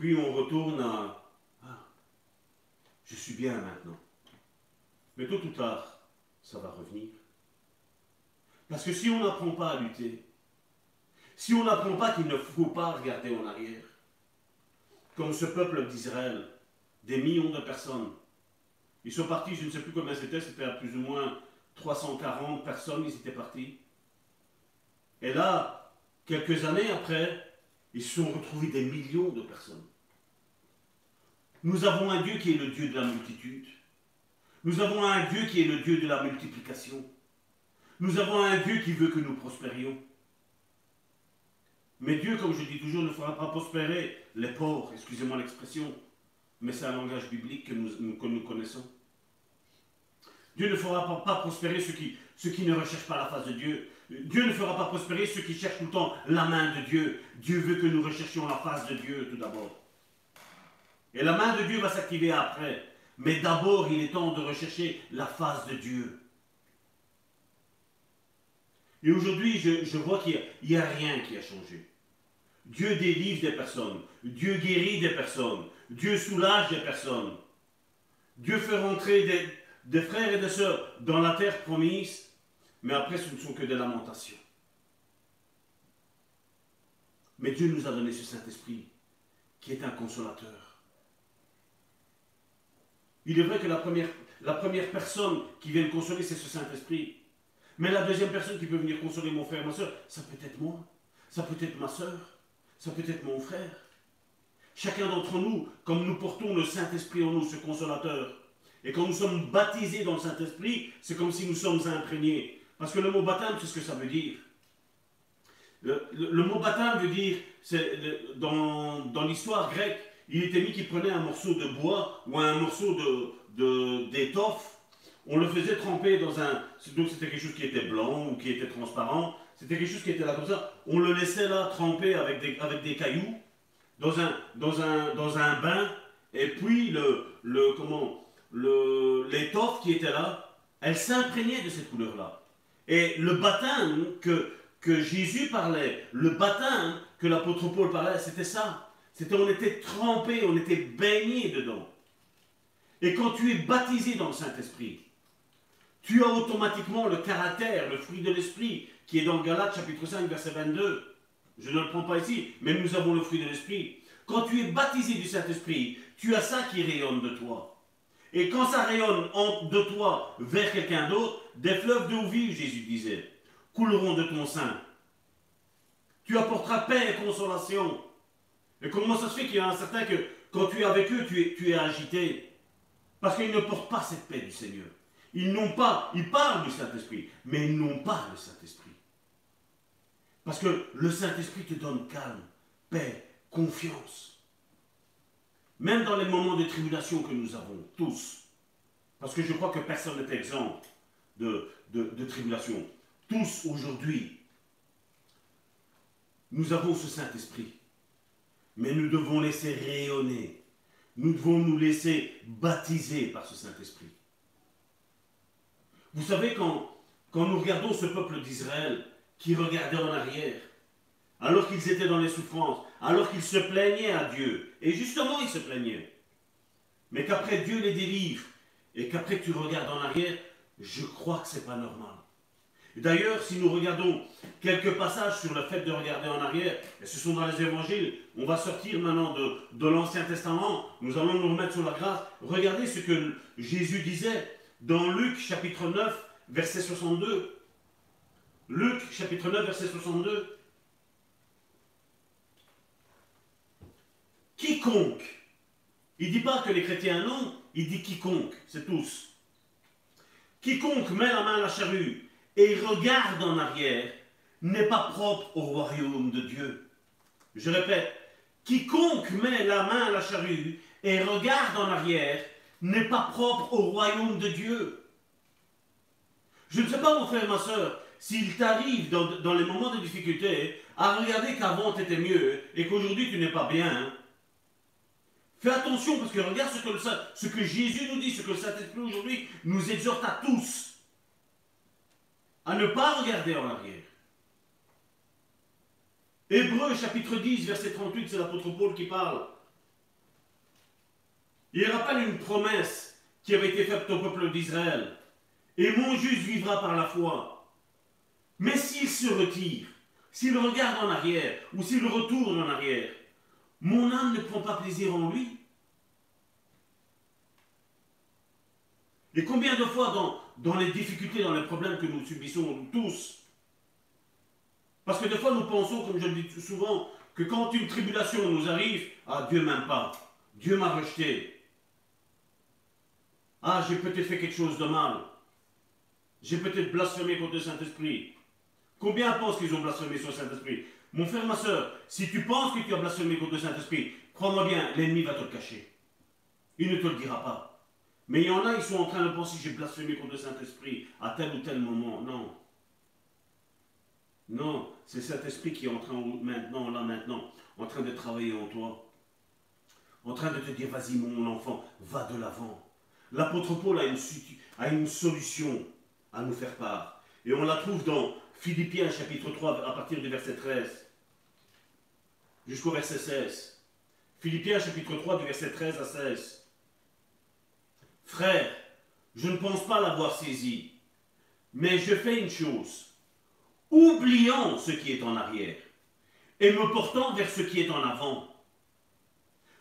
Puis on retourne à ah, je suis bien maintenant. Mais tôt ou tard, ça va revenir. Parce que si on n'apprend pas à lutter, si on n'apprend pas qu'il ne faut pas regarder en arrière, comme ce peuple d'Israël, des millions de personnes, ils sont partis, je ne sais plus combien c'était, c'était à plus ou moins 340 personnes, ils étaient partis. Et là, quelques années après, ils se sont retrouvés des millions de personnes. Nous avons un Dieu qui est le Dieu de la multitude. Nous avons un Dieu qui est le Dieu de la multiplication. Nous avons un Dieu qui veut que nous prospérions. Mais Dieu, comme je dis toujours, ne fera pas prospérer les pauvres, excusez-moi l'expression, mais c'est un langage biblique que nous, connaissons. Dieu ne fera pas, prospérer ceux qui, ceux qui ne recherchent pas la face de Dieu. Dieu ne fera pas prospérer ceux qui cherchent tout le temps la main de Dieu. Dieu veut que nous recherchions la face de Dieu tout d'abord. Et la main de Dieu va s'activer après. Mais d'abord, il est temps de rechercher la face de Dieu. Et aujourd'hui, je, vois qu'il n'y a, rien qui a changé. Dieu délivre des personnes. Dieu guérit des personnes. Dieu soulage des personnes. Dieu fait rentrer des, frères et des sœurs dans la terre promise. Mais après, ce ne sont que des lamentations. Mais Dieu nous a donné ce Saint-Esprit qui est un consolateur. Il est vrai que la première, la première personne qui vient me consoler, c'est ce Saint-Esprit. Mais la deuxième personne qui peut venir consoler mon frère, ma soeur, ça peut être moi, ça peut être ma soeur, ça peut être mon frère. Chacun d'entre nous, comme nous portons le Saint-Esprit en nous, ce consolateur, et quand nous sommes baptisés dans le Saint-Esprit, c'est comme si nous sommes imprégnés. Parce que le mot baptême, c'est ce que ça veut dire. Le, mot baptême veut dire, dans, dans l'histoire grecque, il était mis qu'il prenait un morceau de bois ou un morceau d'étoffe on le faisait tremper dans un. Donc c'était quelque chose qui était blanc ou qui était transparent. C'était quelque chose qui était là comme ça. On le laissait là tremper avec des, avec des cailloux. dans un, dans un, dans un bain, et puis le, le, comment, l'étoffe qui était là, elle s'imprégnait de cette couleur-là. Et le baptême que, que Jésus parlait, le baptême que l'apôtre Paul parlait, c'était ça. C'était on était trempé, on était baigné dedans. Et quand tu es baptisé dans le Saint-Esprit, tu as automatiquement le caractère, le fruit de l'Esprit, qui est dans Galates chapitre 5, verset 22. Je ne le prends pas ici, mais nous avons le fruit de l'Esprit. Quand tu es baptisé du Saint-Esprit, tu as ça qui rayonne de toi. Et quand ça rayonne de toi vers quelqu'un d'autre, des fleuves d'eau vive, Jésus disait, couleront de ton sein. Tu apporteras paix et consolation. Et comment ça se fait qu'il y en a certains que quand tu es avec eux, tu es, tu es agité? Parce qu'ils ne portent pas cette paix du Seigneur. Ils n'ont pas, ils parlent du Saint-Esprit, mais ils n'ont pas le Saint-Esprit. Parce que le Saint-Esprit te donne calme, paix, confiance. Même dans les moments de tribulation que nous avons, tous. Parce que je crois que personne n'est exempt de, de tribulation. Tous aujourd'hui, nous avons ce Saint-Esprit. Mais nous devons laisser rayonner. Nous devons nous laisser baptiser par ce Saint-Esprit. Vous savez, quand, nous regardons ce peuple d'Israël qui regardait en arrière, alors qu'ils étaient dans les souffrances, alors qu'ils se plaignaient à Dieu, et justement ils se plaignaient, mais qu'après Dieu les délivre, et qu'après tu regardes en arrière, je crois que ce n'est pas normal. D'ailleurs, si nous regardons quelques passages sur le fait de regarder en arrière, et ce sont dans les évangiles, on va sortir maintenant de, l'Ancien Testament, nous allons nous remettre sur la grâce. Regardez ce que Jésus disait dans Luc chapitre 9, verset 62. Luc chapitre 9, verset 62. Quiconque, il ne dit pas que les chrétiens non, il dit quiconque, c'est tous. Quiconque met la main à la charrue et regarde en arrière n'est pas propre au royaume de Dieu. Je répète, quiconque met la main à la charrue et regarde en arrière n'est pas propre au royaume de Dieu. Je ne sais pas, mon frère ma soeur, s'il t'arrive dans, les moments de difficulté à regarder qu'avant tu étais mieux et qu'aujourd'hui tu n'es pas bien, fais attention parce que regarde ce que, ce que Jésus nous dit, ce que le Saint-Esprit aujourd'hui nous exhorte à tous à ne pas regarder en arrière. Hébreu chapitre 10, verset 38, c'est l'apôtre Paul qui parle. Il rappelle une promesse qui avait été faite au peuple d'Israël. Et mon juste vivra par la foi. Mais s'il se retire, s'il regarde en arrière, ou s'il retourne en arrière, mon âme ne prend pas plaisir en lui. Et combien de fois dans, dans les difficultés, dans les problèmes que nous subissons, tous, parce que des fois nous pensons, comme je le dis souvent, que quand une tribulation nous arrive, ah Dieu m'aime pas, Dieu m'a rejeté, ah, j'ai peut-être fait quelque chose de mal. J'ai peut-être blasphémé contre le Saint-Esprit. Combien pensent qu'ils ont blasphémé sur le Saint-Esprit? Mon frère, ma soeur, si tu penses que tu as blasphémé contre le Saint-Esprit, crois-moi bien, l'ennemi va te le cacher. Il ne te le dira pas. Mais il y en a, ils sont en train de penser j'ai blasphémé contre le Saint-Esprit à tel ou tel moment. Non. Non, c'est Saint-Esprit qui est en train, maintenant, là, maintenant, en train de travailler en toi. En train de te dire, vas-y, mon enfant, va de l'avant. L'apôtre Paul a une, a une solution à nous faire part. Et on la trouve dans Philippiens chapitre 3 à partir du verset 13 jusqu'au verset 16. Philippiens chapitre 3 du verset 13 à 16. Frère, je ne pense pas l'avoir saisi, mais je fais une chose, oubliant ce qui est en arrière et me portant vers ce qui est en avant.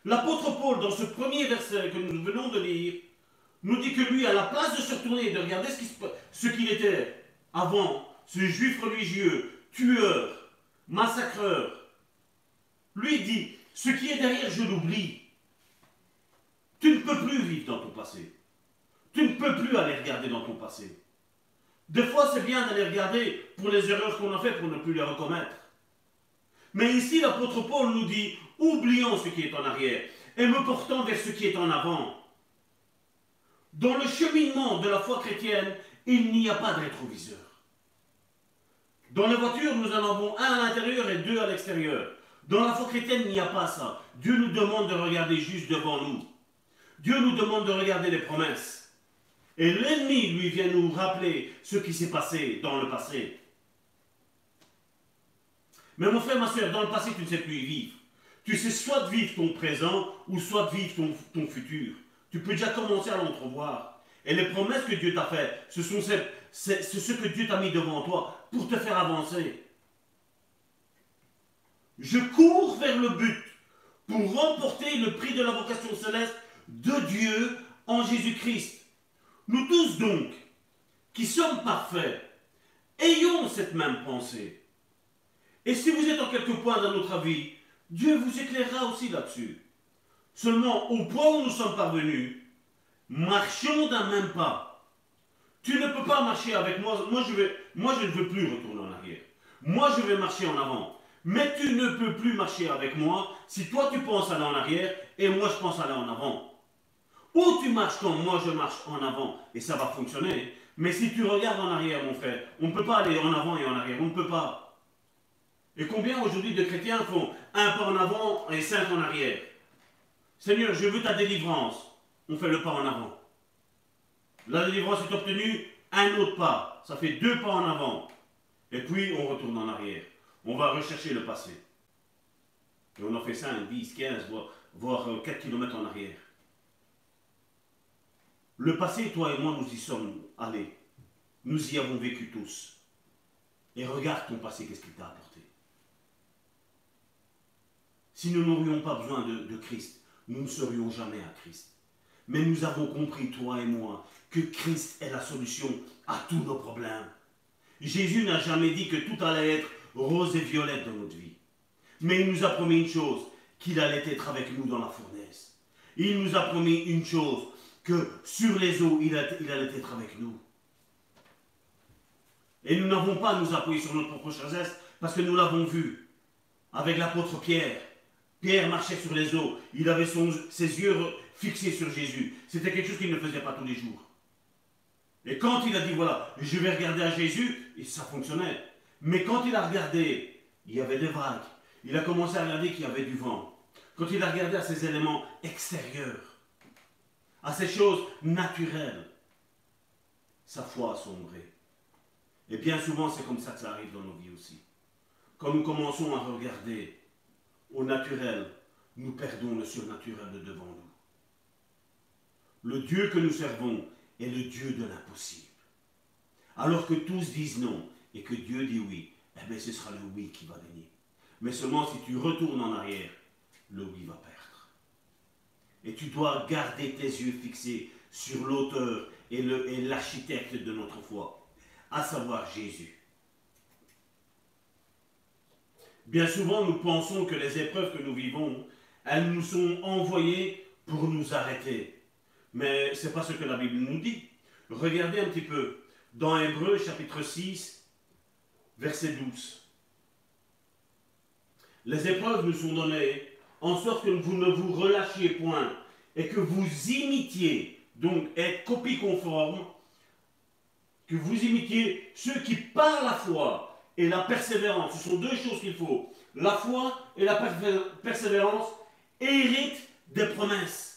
L'apôtre Paul, dans ce premier verset que nous venons de lire, nous dit que lui, à la place de se retourner et de regarder ce qu'il était avant, ce juif religieux, tueur, massacreur, lui dit, ce qui est derrière, je l'oublie. Tu ne peux plus vivre dans ton passé. Tu ne peux plus aller regarder dans ton passé. Des fois, c'est bien d'aller regarder pour les erreurs qu'on a faites pour ne plus les recommettre. Mais ici, l'apôtre Paul nous dit, oublions ce qui est en arrière et me portant vers ce qui est en avant. Dans le cheminement de la foi chrétienne, il n'y a pas de rétroviseur. Dans la voiture, nous en avons un à l'intérieur et deux à l'extérieur. Dans la foi chrétienne, il n'y a pas ça. Dieu nous demande de regarder juste devant nous. Dieu nous demande de regarder les promesses. Et l'ennemi, lui, vient nous rappeler ce qui s'est passé dans le passé. Mais mon frère, ma soeur, dans le passé, tu ne sais plus vivre. Tu sais soit vivre ton présent ou soit vivre ton, futur. Tu peux déjà commencer à l'entrevoir. Et les promesses que Dieu t'a faites, ce sont ce que Dieu t'a mis devant toi pour te faire avancer. Je cours vers le but pour remporter le prix de la vocation céleste de Dieu en Jésus-Christ. Nous tous donc, qui sommes parfaits, ayons cette même pensée. Et si vous êtes en quelque point dans notre vie, Dieu vous éclairera aussi là-dessus. Seulement, au point où nous sommes parvenus, marchons d'un même pas. Tu ne peux pas marcher avec moi. Moi je, moi, je ne veux plus retourner en arrière. Moi, je vais marcher en avant. Mais tu ne peux plus marcher avec moi si toi tu penses aller en arrière et moi je pense aller en avant. Ou tu marches comme moi je marche en avant et ça va fonctionner. Mais si tu regardes en arrière, mon frère, on ne peut pas aller en avant et en arrière. On ne peut pas. Et combien aujourd'hui de chrétiens font un pas en avant et cinq en arrière? Seigneur, je veux ta délivrance on fait le pas en avant. La délivrance est obtenue, un autre pas. Ça fait deux pas en avant. Et puis on retourne en arrière. On va rechercher le passé. Et on en fait 5, 10, 15, voire, 4 euh, en arrière. Le passé, toi et moi, nous y sommes allés. Nous y avons vécu tous. Et regarde ton passé, qu'est-ce qu'il t'a apporté. Si nous n'aurions pas besoin de Christ, nous ne serions jamais à Christ. Mais nous avons compris, toi et moi, que Christ est la solution à tous nos problèmes. Jésus n'a jamais dit que tout allait être rose et violette dans notre vie. Mais il nous a promis une chose, qu'il allait être avec nous dans la fournaise. Il nous a promis une chose, que sur les eaux, il, allait être avec nous. Et nous n'avons pas à nous appuyer sur notre propre chasse parce que nous l'avons vu avec l'apôtre Pierre. Pierre marchait sur les eaux. Il avait ses yeux fixé sur Jésus. C'était quelque chose qu'il ne faisait pas tous les jours. Et quand il a dit, voilà, je vais regarder à Jésus, et ça fonctionnait. Mais quand il a regardé, il y avait des vagues. Il a commencé à regarder qu'il y avait du vent. Quand il a regardé à ces éléments extérieurs, à ces choses naturelles, sa foi a sombré. Et bien souvent, c'est comme ça que ça arrive dans nos vies aussi. Quand nous commençons à regarder au naturel, nous perdons le surnaturel de devant nous. Le Dieu que nous servons est le Dieu de l'impossible. Alors que tous disent non et que Dieu dit oui, eh bien ce sera le oui qui va gagner. Mais seulement si tu retournes en arrière, le oui va perdre. Et tu dois garder tes yeux fixés sur l'auteur et l'architecte de notre foi, à savoir Jésus. Bien souvent, nous pensons que les épreuves que nous vivons, elles nous sont envoyées pour nous arrêter. Mais ce n'est pas ce que la Bible nous dit. Regardez un petit peu dans Hébreu chapitre 6, verset 12. Les épreuves nous sont données en sorte que vous ne vous relâchiez point et que vous imitiez, donc être copie conforme, que vous imitiez ceux qui par la foi et la persévérance, ce sont deux choses qu'il faut, la foi et la persévérance héritent des promesses.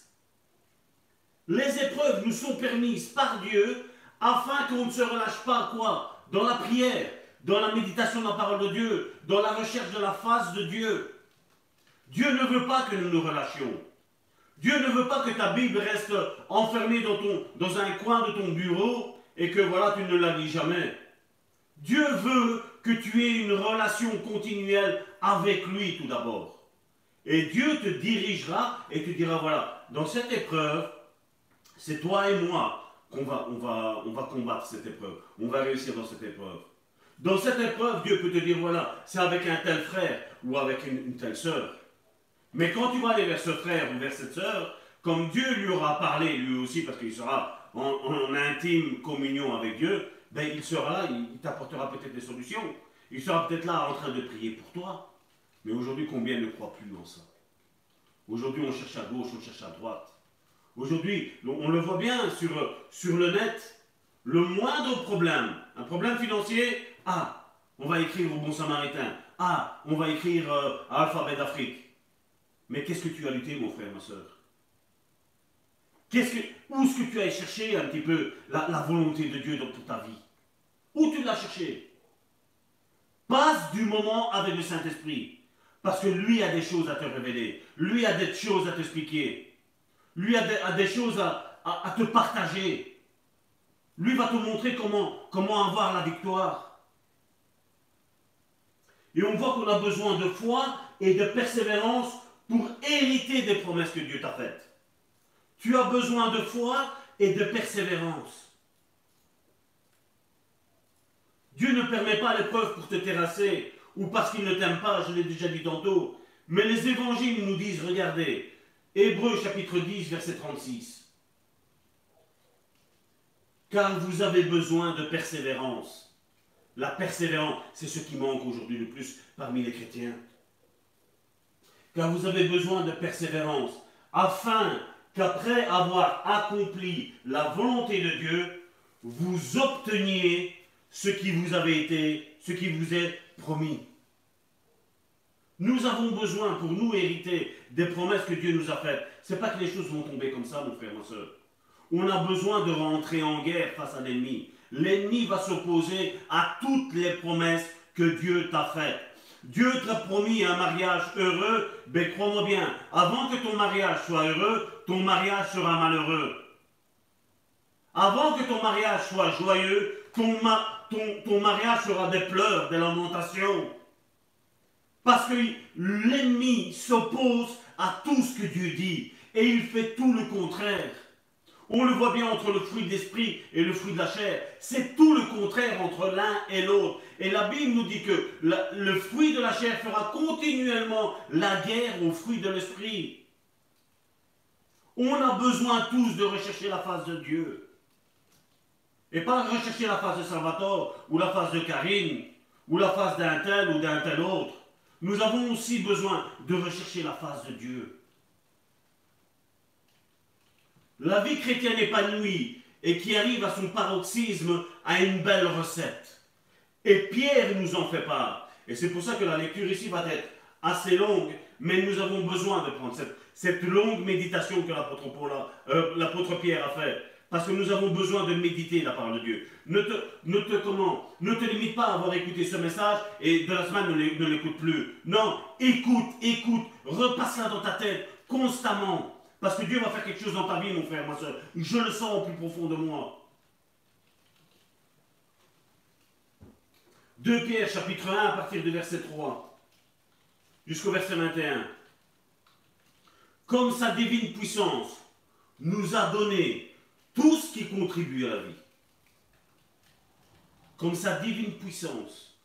Les épreuves nous sont permises par Dieu afin qu'on ne se relâche pas quoi Dans la prière, dans la méditation de la parole de Dieu, dans la recherche de la face de Dieu. Dieu ne veut pas que nous nous relâchions. Dieu ne veut pas que ta Bible reste enfermée dans, un coin de ton bureau et que voilà, tu ne la lis jamais. Dieu veut que tu aies une relation continuelle avec lui tout d'abord. Et Dieu te dirigera et te dira, voilà, dans cette épreuve, c'est toi et moi qu'on va, on va, combattre cette épreuve. On va réussir dans cette épreuve. Dans cette épreuve, Dieu peut te dire, voilà, c'est avec un tel frère ou avec une, telle sœur. Mais quand tu vas aller vers ce frère ou vers cette sœur, comme Dieu lui aura parlé, lui aussi, parce qu'il sera en, intime communion avec Dieu, ben il sera là, il, t'apportera peut-être des solutions. Il sera peut-être là en train de prier pour toi. Mais aujourd'hui, combien ne croient plus en ça? Aujourd'hui, on cherche à gauche, on cherche à droite. Aujourd'hui, on le voit bien sur, sur le net, le moindre problème, un problème financier, ah, on va écrire au bon samaritain. Ah, on va écrire euh, à Alphabet d'Afrique. Mais qu'est-ce que tu as lutté, mon frère, ma soeur? Que, Où est-ce que tu as cherché un petit peu la, volonté de Dieu pour ta vie? Où tu l'as cherché? Passe du moment avec le Saint-Esprit. Parce que lui a des choses à te révéler. Lui a des choses à t'expliquer. Lui a des, choses à, te partager. Lui va te montrer comment, comment avoir la victoire. Et on voit qu'on a besoin de foi et de persévérance pour hériter des promesses que Dieu t'a faites. Tu as besoin de foi et de persévérance. Dieu ne permet pas l'épreuve pour te terrasser ou parce qu'il ne t'aime pas, je l'ai déjà dit tantôt. Mais les évangiles nous disent, regardez, Hébreu chapitre 10, verset 36. Car vous avez besoin de persévérance. La persévérance, c'est ce qui manque aujourd'hui le plus parmi les chrétiens. Car vous avez besoin de persévérance, afin qu'après avoir accompli la volonté de Dieu, vous obteniez ce qui vous avait été, ce qui vous est promis. Nous avons besoin, pour nous hériter des promesses que Dieu nous a faites, c'est pas que les choses vont tomber comme ça, mon frère, ma soeur. On a besoin de rentrer en guerre face à l'ennemi. L'ennemi va s'opposer à toutes les promesses que Dieu t'a faites. Dieu t'a promis un mariage heureux, mais ben, crois-moi bien, avant que ton mariage soit heureux, ton mariage sera malheureux. Avant que ton mariage soit joyeux, ton, ton mariage sera des pleurs, des lamentations. Parce que l'ennemi s'oppose à tout ce que Dieu dit. Et il fait tout le contraire. On le voit bien entre le fruit de l'esprit et le fruit de la chair. C'est tout le contraire entre l'un et l'autre. Et la Bible nous dit que le fruit de la chair fera continuellement la guerre au fruit de l'esprit. On a besoin tous de rechercher la face de Dieu. Et pas rechercher la face de Salvatore, ou la face de Karine, ou la face d'un tel ou d'un tel autre. Nous avons aussi besoin de rechercher la face de Dieu. La vie chrétienne épanouie et qui arrive à son paroxysme a une belle recette. Et Pierre nous en fait part. Et c'est pour ça que la lecture ici va être assez longue, mais nous avons besoin de prendre cette, longue méditation que euh, l'apôtre Pierre a fait. Parce que nous avons besoin de méditer la parole de Dieu. Ne te, ne te, comment, ne te limite pas à avoir écouté ce message et de la semaine ne l'écoute plus. Non, écoute, écoute, repasse-la dans ta tête constamment. Parce que Dieu va faire quelque chose dans ta vie, mon frère, ma soeur. Je le sens au plus profond de moi. 2 Pierre chapitre 1 à partir du verset 3 jusqu'au verset 21. Comme sa divine puissance nous a donné tout ce qui contribue à la vie. Comme sa divine puissance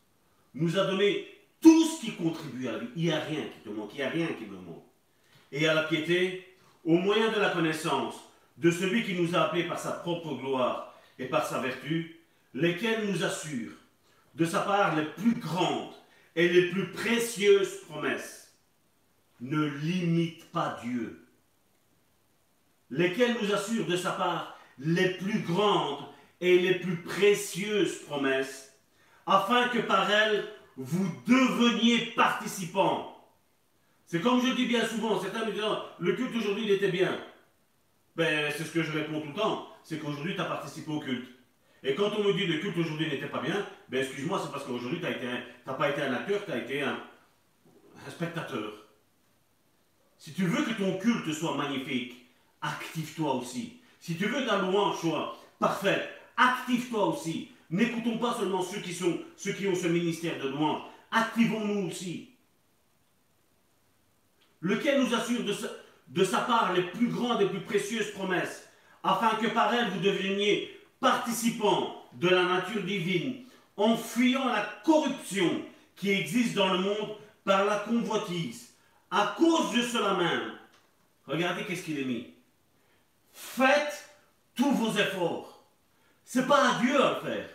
nous a donné tout ce qui contribue à la vie. Il n'y a rien qui te manque, il n'y a rien qui me manque. Et à la piété, au moyen de la connaissance de celui qui nous a appelés par sa propre gloire et par sa vertu, lesquels nous assurent de sa part les plus grandes et les plus précieuses promesses. Ne limite pas Dieu. Lesquels nous assurent de sa part les plus grandes et les plus précieuses promesses, afin que par elles vous deveniez participants. C'est comme je dis bien souvent, certains me disent le culte aujourd'hui était bien. Ben, c'est ce que je réponds tout le temps, c'est qu'aujourd'hui tu as participé au culte. Et quand on me dit le culte aujourd'hui n'était pas bien, ben excuse-moi, c'est parce qu'aujourd'hui tu n'as pas été un acteur, tu as été un spectateur. Si tu veux que ton culte soit magnifique, active-toi aussi. Si tu veux que ta louange soit parfaite, active-toi aussi. N'écoutons pas seulement ceux qui, sont, ceux qui ont ce ministère de louange. Activons-nous aussi. Lequel nous assure de sa, part les plus grandes et plus précieuses promesses, afin que par elles vous deveniez participants de la nature divine, en fuyant la corruption qui existe dans le monde par la convoitise. À cause de cela même, regardez qu'est-ce qu'il est mis. Faites tous vos efforts. C'est pas à Dieu à le faire.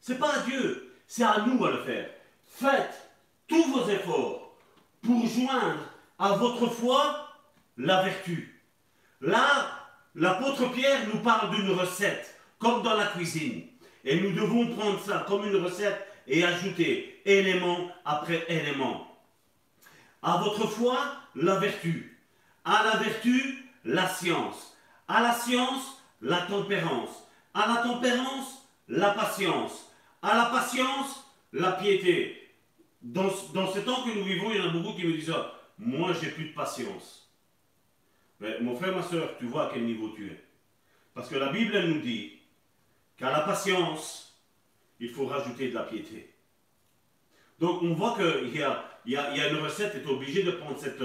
C'est pas à Dieu, c'est à nous à le faire. Faites tous vos efforts pour joindre à votre foi la vertu. Là, l'apôtre Pierre nous parle d'une recette, comme dans la cuisine. Et nous devons prendre ça comme une recette et ajouter élément après élément. À votre foi, la vertu. À la vertu, la science. À la science, la tempérance. À la tempérance, la patience. À la patience, la piété. Dans, dans ce temps que nous vivons, il y en a beaucoup qui me disent Moi, j'ai plus de patience. Mais mon frère, ma soeur, tu vois à quel niveau tu es. Parce que la Bible, elle nous dit qu'à la patience, il faut rajouter de la piété. Donc on voit qu'il y a, une recette, tu es obligé de prendre cette,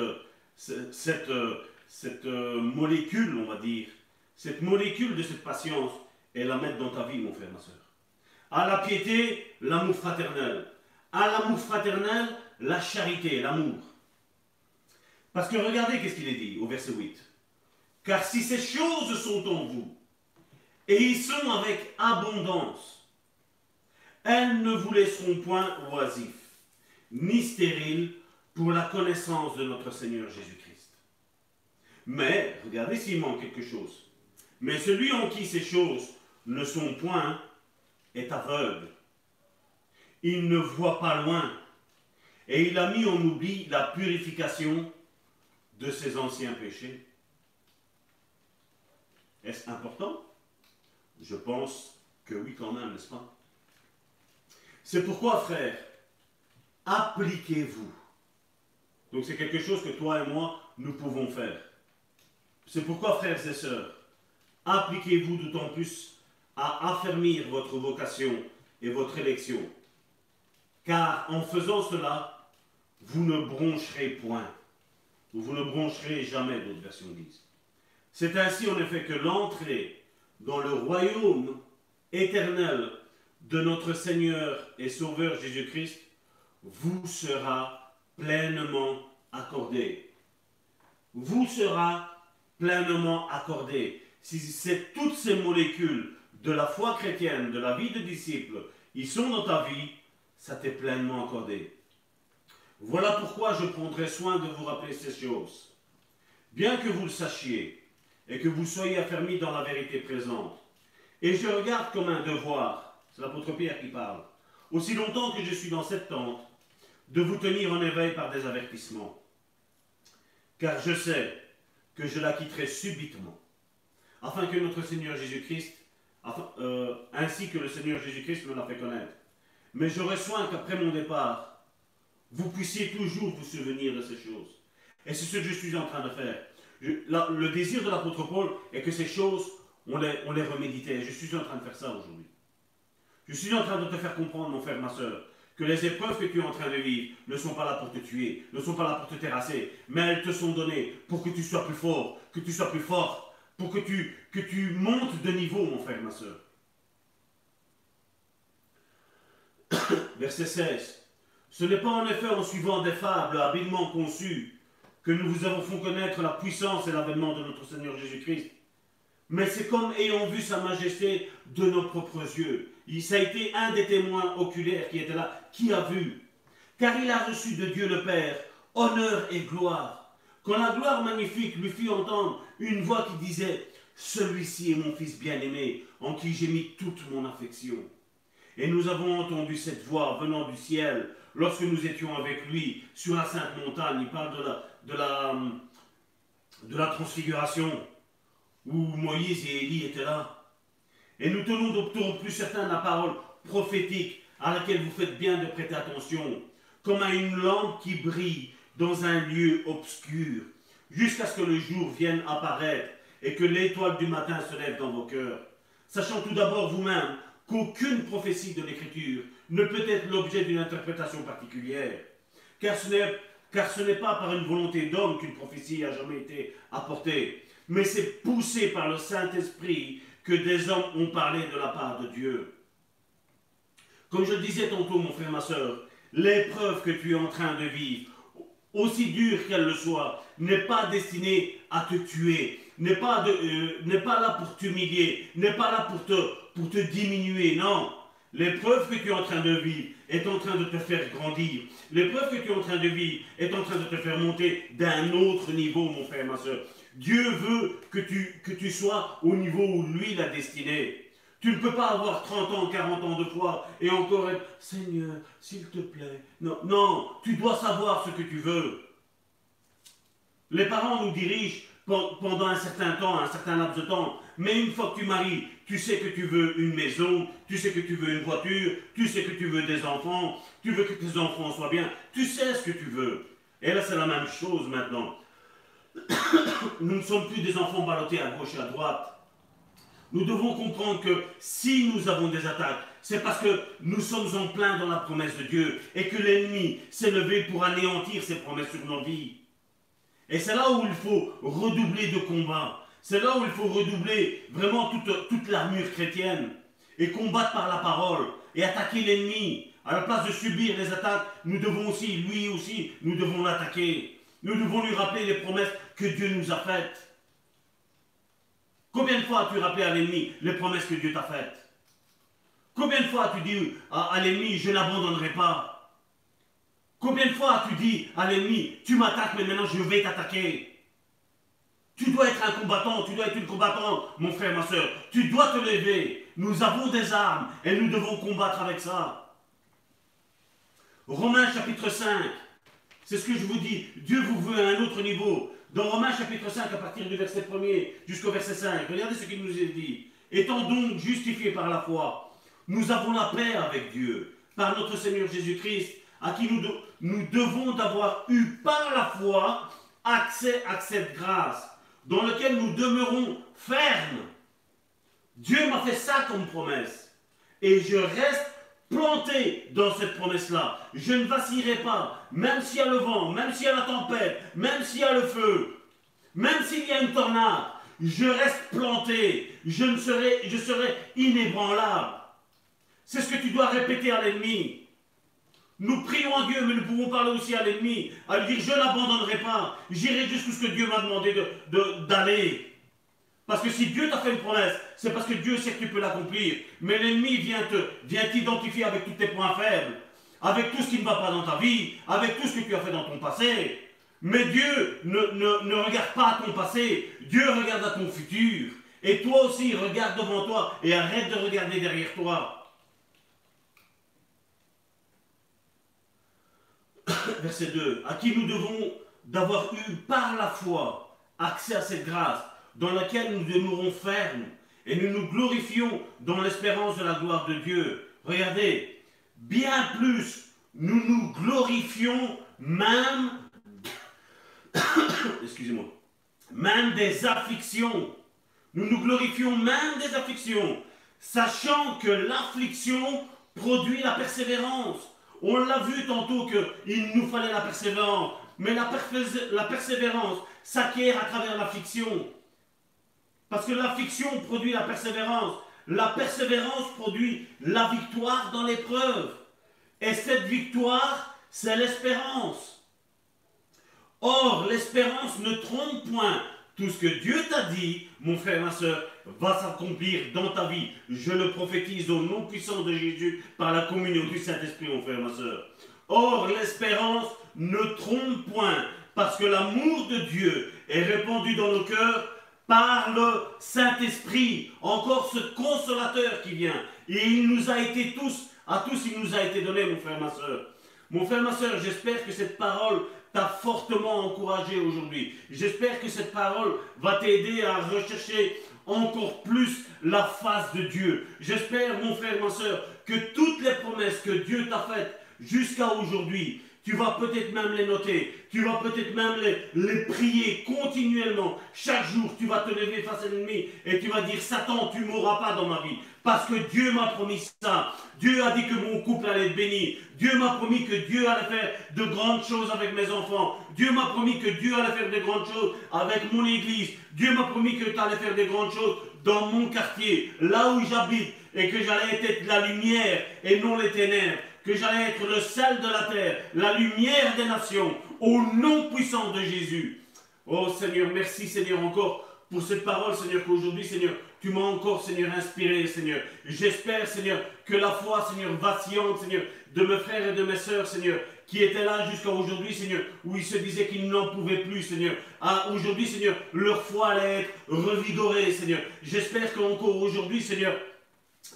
cette, cette, molécule, on va dire, cette molécule de cette patience et la mettre dans ta vie, mon frère, ma soeur. À la piété, l'amour fraternel. À l'amour fraternel, la charité, l'amour. Parce que regardez qu'est-ce qu'il est dit au verset 8. Car si ces choses sont en vous, et ils sont avec abondance, elles ne vous laisseront point oisifs, ni stériles pour la connaissance de notre Seigneur Jésus-Christ. Mais, regardez s'il manque quelque chose. Mais celui en qui ces choses ne sont point est aveugle. Il ne voit pas loin. Et il a mis en oubli la purification de ses anciens péchés. Est-ce important? Je pense que oui quand même, n'est-ce pas? C'est pourquoi, frère, appliquez-vous. Donc c'est quelque chose que toi et moi, nous pouvons faire. C'est pourquoi, frères et sœurs, appliquez-vous d'autant plus à affermir votre vocation et votre élection. Car en faisant cela, vous ne broncherez point. Ou vous ne broncherez jamais, d'autres versions disent. C'est ainsi en effet que l'entrée dans le royaume éternel de notre Seigneur et Sauveur Jésus-Christ vous sera pleinement accordée. Vous sera pleinement accordé. Si toutes ces molécules de la foi chrétienne, de la vie de disciple, ils sont dans ta vie, ça t'est pleinement accordé. Voilà pourquoi je prendrai soin de vous rappeler ces choses. Bien que vous le sachiez, et que vous soyez affermis dans la vérité présente. Et je regarde comme un devoir, c'est l'apôtre Pierre qui parle, aussi longtemps que je suis dans cette tente, de vous tenir en éveil par des avertissements. Car je sais que je la quitterai subitement, afin que notre Seigneur Jésus-Christ, euh, ainsi que le Seigneur Jésus-Christ me l'a fait connaître. Mais j'aurai soin qu'après mon départ, vous puissiez toujours vous souvenir de ces choses. Et c'est ce que je suis en train de faire le désir de l'apôtre Paul est que ces choses, on les, on les reméditait. Je suis en train de faire ça aujourd'hui. Je suis en train de te faire comprendre, mon frère, ma soeur, que les épreuves que tu es en train de vivre ne sont pas là pour te tuer, ne sont pas là pour te terrasser, mais elles te sont données pour que tu sois plus fort, que tu sois plus fort, pour que tu, que tu montes de niveau, mon frère, ma soeur. Verset 16. Ce n'est pas en effet en suivant des fables habilement conçues que nous vous avons fait connaître la puissance et l'avènement de notre Seigneur Jésus-Christ. Mais c'est comme ayant vu sa majesté de nos propres yeux. Il, ça a été un des témoins oculaires qui était là, qui a vu. Car il a reçu de Dieu le Père honneur et gloire. Quand la gloire magnifique lui fit entendre une voix qui disait Celui-ci est mon Fils bien-aimé, en qui j'ai mis toute mon affection. Et nous avons entendu cette voix venant du ciel lorsque nous étions avec lui sur la sainte montagne. Il parle de la, de de transfiguration, où Moïse et Élie étaient là. Et nous tenons donc plus certains la parole prophétique à laquelle vous faites bien de prêter attention, comme à une lampe qui brille dans un lieu obscur, jusqu'à ce que le jour vienne apparaître et que l'étoile du matin se lève dans vos cœurs. Sachant tout d'abord vous-même qu'aucune prophétie de l'Écriture ne peut être l'objet d'une interprétation particulière, car ce n'est pas par une volonté d'homme qu'une prophétie a jamais été apportée, mais c'est poussé par le Saint-Esprit que des hommes ont parlé de la part de Dieu. Comme je disais tantôt, mon frère, ma soeur, l'épreuve que tu es en train de vivre, aussi dure qu'elle le soit, n'est pas destinée à te tuer, n'est pas, euh, pas là pour t'humilier, n'est pas là pour te, pour te diminuer, non. L'épreuve que tu es en train de vivre est en train de te faire grandir. L'épreuve que tu es en train de vivre est en train de te faire monter d'un autre niveau, mon frère, ma soeur. Dieu veut que tu, que tu sois au niveau où lui l'a destiné. Tu ne peux pas avoir 30 ans, 40 ans de foi et encore être Seigneur, s'il te plaît. Non, non, tu dois savoir ce que tu veux. Les parents nous dirigent pendant un certain temps, un certain laps de temps. Mais une fois que tu maries, tu sais que tu veux une maison, tu sais que tu veux une voiture, tu sais que tu veux des enfants, tu veux que tes enfants soient bien, tu sais ce que tu veux. Et là, c'est la même chose maintenant. Nous ne sommes plus des enfants ballottés à gauche et à droite. Nous devons comprendre que si nous avons des attaques, c'est parce que nous sommes en plein dans la promesse de Dieu et que l'ennemi s'est levé pour anéantir ces promesses sur nos vies. Et c'est là où il faut redoubler de combat. C'est là où il faut redoubler vraiment toute, l'armure chrétienne et combattre par la parole et attaquer l'ennemi. À la place de subir les attaques, nous devons aussi, lui aussi, nous devons l'attaquer. Nous devons lui rappeler les promesses que Dieu nous a faites. Combien de fois as-tu rappelé à l'ennemi les promesses que Dieu t'a faites? Combien de fois as-tu dit à l'ennemi, je n'abandonnerai pas? Combien de fois as-tu dit à l'ennemi, tu m'attaques, mais maintenant je vais t'attaquer? Tu dois être un combattant, tu dois être une combattante, mon frère, ma soeur. Tu dois te lever. Nous avons des armes et nous devons combattre avec ça. Romains chapitre 5, c'est ce que je vous dis. Dieu vous veut à un autre niveau. Dans Romains chapitre 5, à partir du verset 1er jusqu'au verset 5, regardez ce qu'il nous est dit. Étant donc justifiés par la foi, nous avons la paix avec Dieu, par notre Seigneur Jésus-Christ, à qui nous, nous devons d'avoir eu par la foi accès à cette grâce dans laquelle nous demeurons fermes. Dieu m'a fait ça comme promesse. Et je reste planté dans cette promesse-là. Je ne vacillerai pas, même s'il y a le vent, même s'il y a la tempête, même s'il y a le feu, même s'il y a une tornade. Je reste planté. Je, ne serai inébranlable. C'est ce que tu dois répéter à l'ennemi. Nous prions à Dieu, mais nous pouvons parler aussi à l'ennemi, à lui dire je n'abandonnerai pas, j'irai jusqu'où ce que Dieu m'a demandé d'aller. Parce que si Dieu t'a fait une promesse, c'est parce que Dieu sait que tu peux l'accomplir. Mais l'ennemi vient t'identifier avec tous tes points faibles, avec tout ce qui ne va pas dans ta vie, avec tout ce que tu as fait dans ton passé. Mais Dieu ne regarde pas à ton passé, Dieu regarde à ton futur. Et toi aussi, regarde devant toi et arrête de regarder derrière toi. verset 2, à qui nous devons d'avoir eu par la foi accès à cette grâce dans laquelle nous demeurons fermes et nous nous glorifions dans l'espérance de la gloire de Dieu. Regardez, bien plus, nous nous glorifions même, même des afflictions. Nous nous glorifions même des afflictions, sachant que l'affliction produit la persévérance. On l'a vu tantôt qu'il nous fallait la persévérance. Mais la, la persévérance s'acquiert à travers l'affliction. Parce que l'affliction produit la persévérance. La persévérance produit la victoire dans l'épreuve. Et cette victoire, c'est l'espérance. Or, l'espérance ne trompe point. Tout ce que Dieu t'a dit, mon frère, ma soeur, va s'accomplir dans ta vie. Je le prophétise au nom puissant de Jésus par la communion du Saint-Esprit, mon frère, ma soeur. Or, l'espérance ne trompe point, parce que l'amour de Dieu est répandu dans nos cœurs par le Saint-Esprit, encore ce consolateur qui vient. Et il nous a été tous, à tous il nous a été donné, mon frère, ma soeur. Mon frère, ma soeur, j'espère que cette parole t'a fortement encouragé aujourd'hui. J'espère que cette parole va t'aider à rechercher encore plus la face de Dieu. J'espère, mon frère, ma soeur, que toutes les promesses que Dieu t'a faites jusqu'à aujourd'hui, tu vas peut-être même les noter. Tu vas peut-être même les, prier continuellement. Chaque jour, tu vas te lever face à l'ennemi et tu vas dire, Satan, tu mourras pas dans ma vie. Parce que Dieu m'a promis ça. Dieu a dit que mon couple allait être béni. Dieu m'a promis que Dieu allait faire de grandes choses avec mes enfants. Dieu m'a promis que Dieu allait faire de grandes choses avec mon église. Dieu m'a promis que tu allais faire de grandes choses dans mon quartier, là où j'habite, et que j'allais être la lumière et non les ténèbres que j'allais être le sel de la terre, la lumière des nations, au nom puissant de Jésus. Oh Seigneur, merci Seigneur encore pour cette parole, Seigneur, qu'aujourd'hui, Seigneur, tu m'as encore, Seigneur, inspiré, Seigneur. J'espère, Seigneur, que la foi, Seigneur, vacillante, Seigneur, de mes frères et de mes sœurs, Seigneur, qui étaient là jusqu'à aujourd'hui, Seigneur, où ils se disaient qu'ils n'en pouvaient plus, Seigneur. Aujourd'hui, Seigneur, leur foi allait être revigorée, Seigneur. J'espère qu'encore aujourd'hui, Seigneur,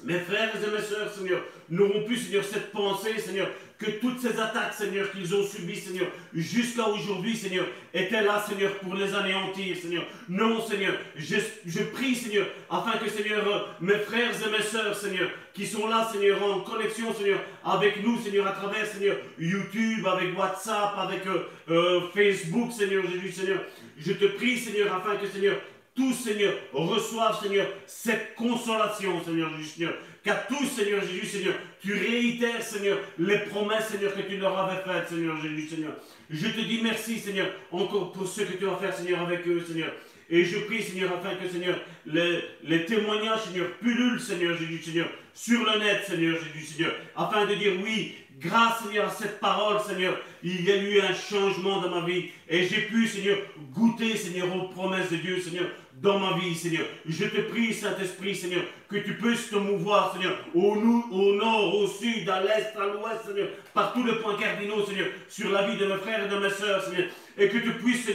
mes frères et mes sœurs, Seigneur, n'auront plus, Seigneur, cette pensée, Seigneur, que toutes ces attaques, Seigneur, qu'ils ont subies, Seigneur, jusqu'à aujourd'hui, Seigneur, étaient là, Seigneur, pour les anéantir, Seigneur. Non, Seigneur, je, prie, Seigneur, afin que, Seigneur, mes frères et mes sœurs, Seigneur, qui sont là, Seigneur, en connexion, Seigneur, avec nous, Seigneur, à travers, Seigneur, YouTube, avec WhatsApp, avec euh, euh, Facebook, Seigneur Jésus, Seigneur, je te prie, Seigneur, afin que, Seigneur, tous, Seigneur, reçoivent, Seigneur, cette consolation, Seigneur Jésus, Seigneur. Qu'à tous, Seigneur Jésus, Seigneur, tu réitères, Seigneur, les promesses, Seigneur, que tu leur avais faites, Seigneur Jésus, Seigneur. Je te dis merci, Seigneur, encore pour ce que tu vas faire, Seigneur, avec eux, Seigneur. Et je prie, Seigneur, afin que, Seigneur, les, les témoignages, Seigneur, pullulent, Seigneur Jésus, Seigneur, sur le net, Seigneur Jésus, Seigneur, afin de dire oui, grâce, Seigneur, à cette parole, Seigneur, il y a eu un changement dans ma vie. Et j'ai pu, Seigneur, goûter, Seigneur, aux promesses de Dieu, Seigneur, dans ma vie, Seigneur. Je te prie, Saint-Esprit, Seigneur, que tu puisses te mouvoir, Seigneur, au, nord, au sud, à l'est, à l'ouest, Seigneur, par tous les points cardinaux, Seigneur, sur la vie de mes frères et de mes sœurs, Seigneur, et que tu puisses,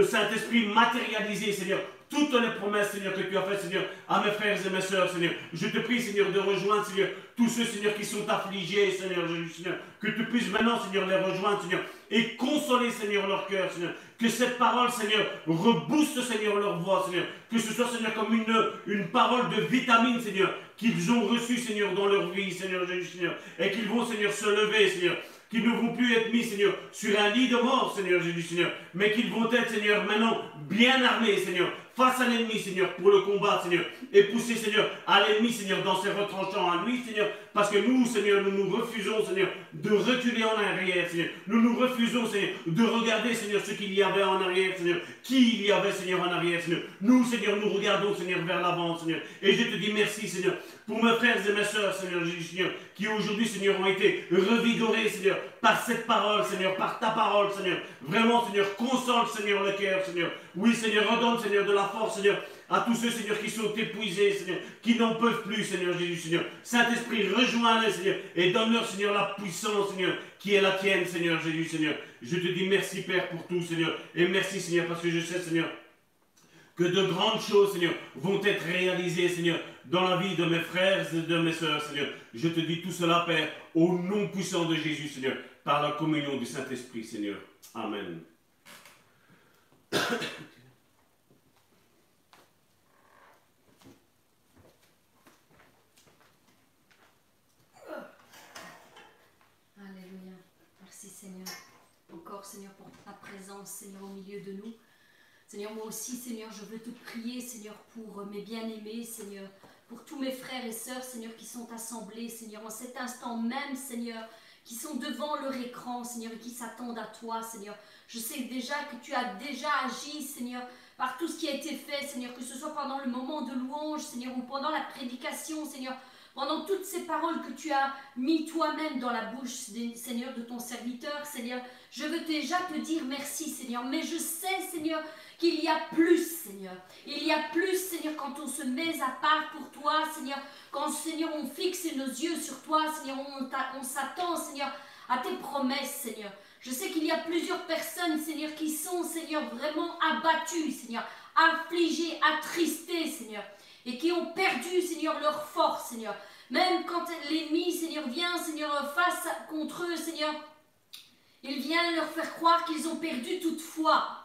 Saint-Esprit, matérialiser, Seigneur, toutes les promesses, Seigneur, que tu as faites, Seigneur, à mes frères et mes sœurs, Seigneur. Je te prie, Seigneur, de rejoindre, Seigneur, tous ceux, Seigneur, qui sont affligés, Seigneur Jésus, Seigneur. Que tu puisses maintenant, Seigneur, les rejoindre, Seigneur, et consoler, Seigneur, leur cœur, Seigneur. Que cette parole, Seigneur, rebooste, Seigneur, leur voix, Seigneur. Que ce soit, Seigneur, comme une, une parole de vitamine, Seigneur, qu'ils ont reçue, Seigneur, dans leur vie, Seigneur Jésus, Seigneur. Et qu'ils vont, Seigneur, se lever, Seigneur qu'ils ne vont plus être mis, Seigneur, sur un lit de mort, Seigneur Jésus, Seigneur, mais qu'ils vont être, Seigneur, maintenant bien armés, Seigneur, face à l'ennemi, Seigneur, pour le combat, Seigneur, et pousser, Seigneur, à l'ennemi, Seigneur, dans ses retranchants à lui, Seigneur, parce que nous, Seigneur, nous nous refusons, Seigneur, de reculer en arrière, Seigneur. Nous nous refusons, Seigneur, de regarder, Seigneur, ce qu'il y avait en arrière, Seigneur. Qui il y avait, Seigneur, en arrière, Seigneur? Nous, Seigneur, nous regardons, Seigneur, vers l'avant, Seigneur. Et je te dis merci, Seigneur, pour mes frères et mes sœurs, Seigneur Seigneur, qui aujourd'hui, Seigneur, ont été revigorés, Seigneur, par cette parole, Seigneur, par ta parole, Seigneur. Vraiment, Seigneur, console, Seigneur, le cœur, Seigneur. Oui, Seigneur, redonne, Seigneur, de la force, Seigneur, à tous ceux, Seigneur, qui sont épuisés, Seigneur, qui n'en peuvent plus, Seigneur Jésus, Seigneur. Saint-Esprit, rejoins-les, Seigneur, et donne-leur, Seigneur, la puissance, Seigneur, qui est la tienne, Seigneur Jésus, Seigneur. Je te dis merci, Père, pour tout, Seigneur. Et merci, Seigneur, parce que je sais, Seigneur, que de grandes choses, Seigneur, vont être réalisées, Seigneur, dans la vie de mes frères et de mes sœurs, Seigneur. Je te dis tout cela, Père, au nom puissant de Jésus, Seigneur, par la communion du Saint-Esprit, Seigneur. Amen. Alléluia. Merci Seigneur. Encore Seigneur pour ta présence Seigneur au milieu de nous. Seigneur, moi aussi Seigneur, je veux te prier Seigneur pour mes bien-aimés Seigneur, pour tous mes frères et sœurs Seigneur qui sont assemblés Seigneur en cet instant même Seigneur qui sont devant leur écran, Seigneur, et qui s'attendent à toi, Seigneur. Je sais déjà que tu as déjà agi, Seigneur, par tout ce qui a été fait, Seigneur, que ce soit pendant le moment de louange, Seigneur, ou pendant la prédication, Seigneur, pendant toutes ces paroles que tu as mis toi-même dans la bouche, Seigneur, de ton serviteur, Seigneur. Je veux déjà te dire merci, Seigneur, mais je sais, Seigneur, qu'il y a plus, Seigneur. Il y a plus, Seigneur, quand on se met à part pour toi, Seigneur, quand, Seigneur, on fixe nos yeux sur toi, Seigneur, on, s'attend, Seigneur, à tes promesses, Seigneur. Je sais qu'il y a plusieurs personnes, Seigneur, qui sont, Seigneur, vraiment abattues, Seigneur, affligées, attristées, Seigneur, et qui ont perdu, Seigneur, leur force, Seigneur. Même quand l'ennemi, Seigneur, vient, Seigneur, face contre eux, Seigneur, il vient leur faire croire qu'ils ont perdu toute foi.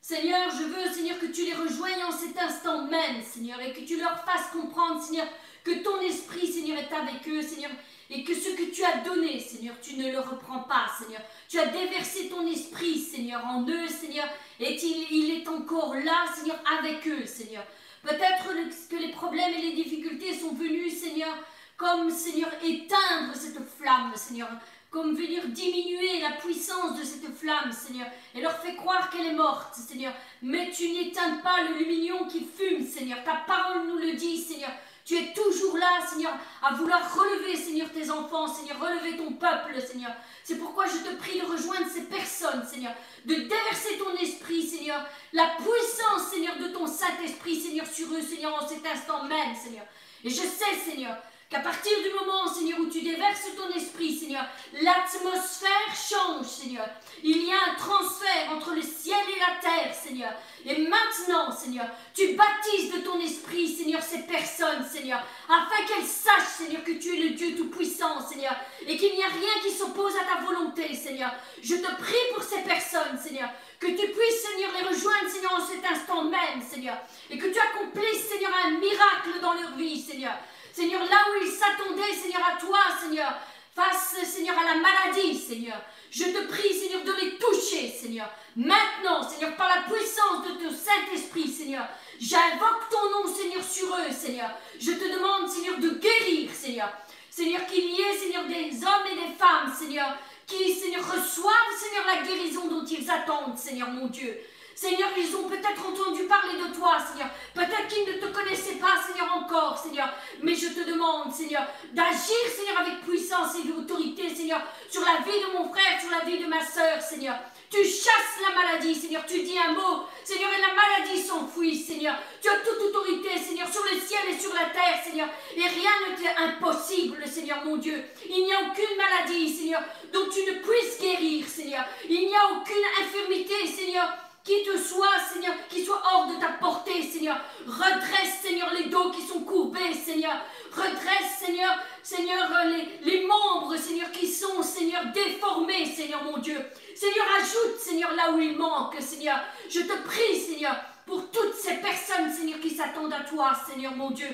Seigneur, je veux, Seigneur, que tu les rejoignes en cet instant même, Seigneur, et que tu leur fasses comprendre, Seigneur, que ton esprit, Seigneur, est avec eux, Seigneur, et que ce que tu as donné, Seigneur, tu ne le reprends pas, Seigneur. Tu as déversé ton esprit, Seigneur, en eux, Seigneur, et il, est encore là, Seigneur, avec eux, Seigneur. Peut-être que les problèmes et les difficultés sont venus, Seigneur, comme, Seigneur, éteindre cette flamme, Seigneur, comme venir diminuer la puissance de cette flamme, Seigneur, et leur fait croire qu'elle est morte, Seigneur. Mais tu n'éteins pas le lumignon qui fume, Seigneur. Ta parole nous le dit, Seigneur. Tu es toujours là, Seigneur, à vouloir relever, Seigneur, tes enfants, Seigneur, relever ton peuple, Seigneur. C'est pourquoi je te prie de rejoindre ces personnes, Seigneur, de déverser ton esprit, Seigneur, la puissance, Seigneur, de ton Saint-Esprit, Seigneur, sur eux, Seigneur, en cet instant même, Seigneur. Et je sais, Seigneur, Qu'à partir du moment, Seigneur, où tu déverses ton esprit, Seigneur, l'atmosphère change, Seigneur. Il y a un transfert entre le ciel et la terre, Seigneur. Et maintenant, Seigneur, tu baptises de ton esprit, Seigneur, ces personnes, Seigneur, afin qu'elles es le Dieu Tout-Puissant, Seigneur, et qu'il n'y a rien qui s'oppose à ta volonté, Seigneur. Je te prie pour ces personnes, Seigneur, que tu puisses, Seigneur, les rejoindre, Seigneur, en cet instant même, Seigneur, et que tu accomplisses, Seigneur, un miracle dans leur vie, Seigneur. Seigneur, là où ils s'attendaient, Seigneur, à toi, Seigneur, face, Seigneur, à la maladie, Seigneur. Je te prie, Seigneur, de les toucher, Seigneur. Maintenant, Seigneur, par la puissance de ton Saint-Esprit, Seigneur, j'invoque ton nom, Seigneur, sur eux, Seigneur. Je te demande, Seigneur, de guérir, Seigneur. Seigneur, qu'il y ait, Seigneur, des hommes et des femmes, Seigneur, qui, Seigneur, reçoivent, Seigneur, la guérison dont ils attendent, Seigneur, mon Dieu. Seigneur, ils ont peut-être entendu parler de toi, Seigneur. Peut-être qu'ils ne te connaissaient pas, Seigneur, encore, Seigneur. Mais je te demande, Seigneur, d'agir, Seigneur, avec puissance et d'autorité, Seigneur, sur la vie de mon frère, sur la vie de ma sœur, Seigneur. Tu chasses la maladie, Seigneur. Tu dis un mot, Seigneur, et la maladie s'enfuit, Seigneur. Tu as toute autorité, Seigneur, sur le ciel et sur la terre, Seigneur. Et rien ne t'est impossible, Seigneur, mon Dieu. Il n'y a aucune maladie, Seigneur, dont tu ne puisses guérir, Seigneur. Il n'y a aucune infirmité, Seigneur, qui te soit, Seigneur, qui soit hors de ta portée, Seigneur. Redresse, Seigneur, les dos qui sont courbés, Seigneur. Redresse, Seigneur, Seigneur, les, les membres, Seigneur, qui sont, Seigneur, déformés, Seigneur, mon Dieu. Seigneur, ajoute, Seigneur, là où il manque, Seigneur. Je te prie, Seigneur, pour toutes ces personnes, Seigneur, qui s'attendent à toi, Seigneur, mon Dieu.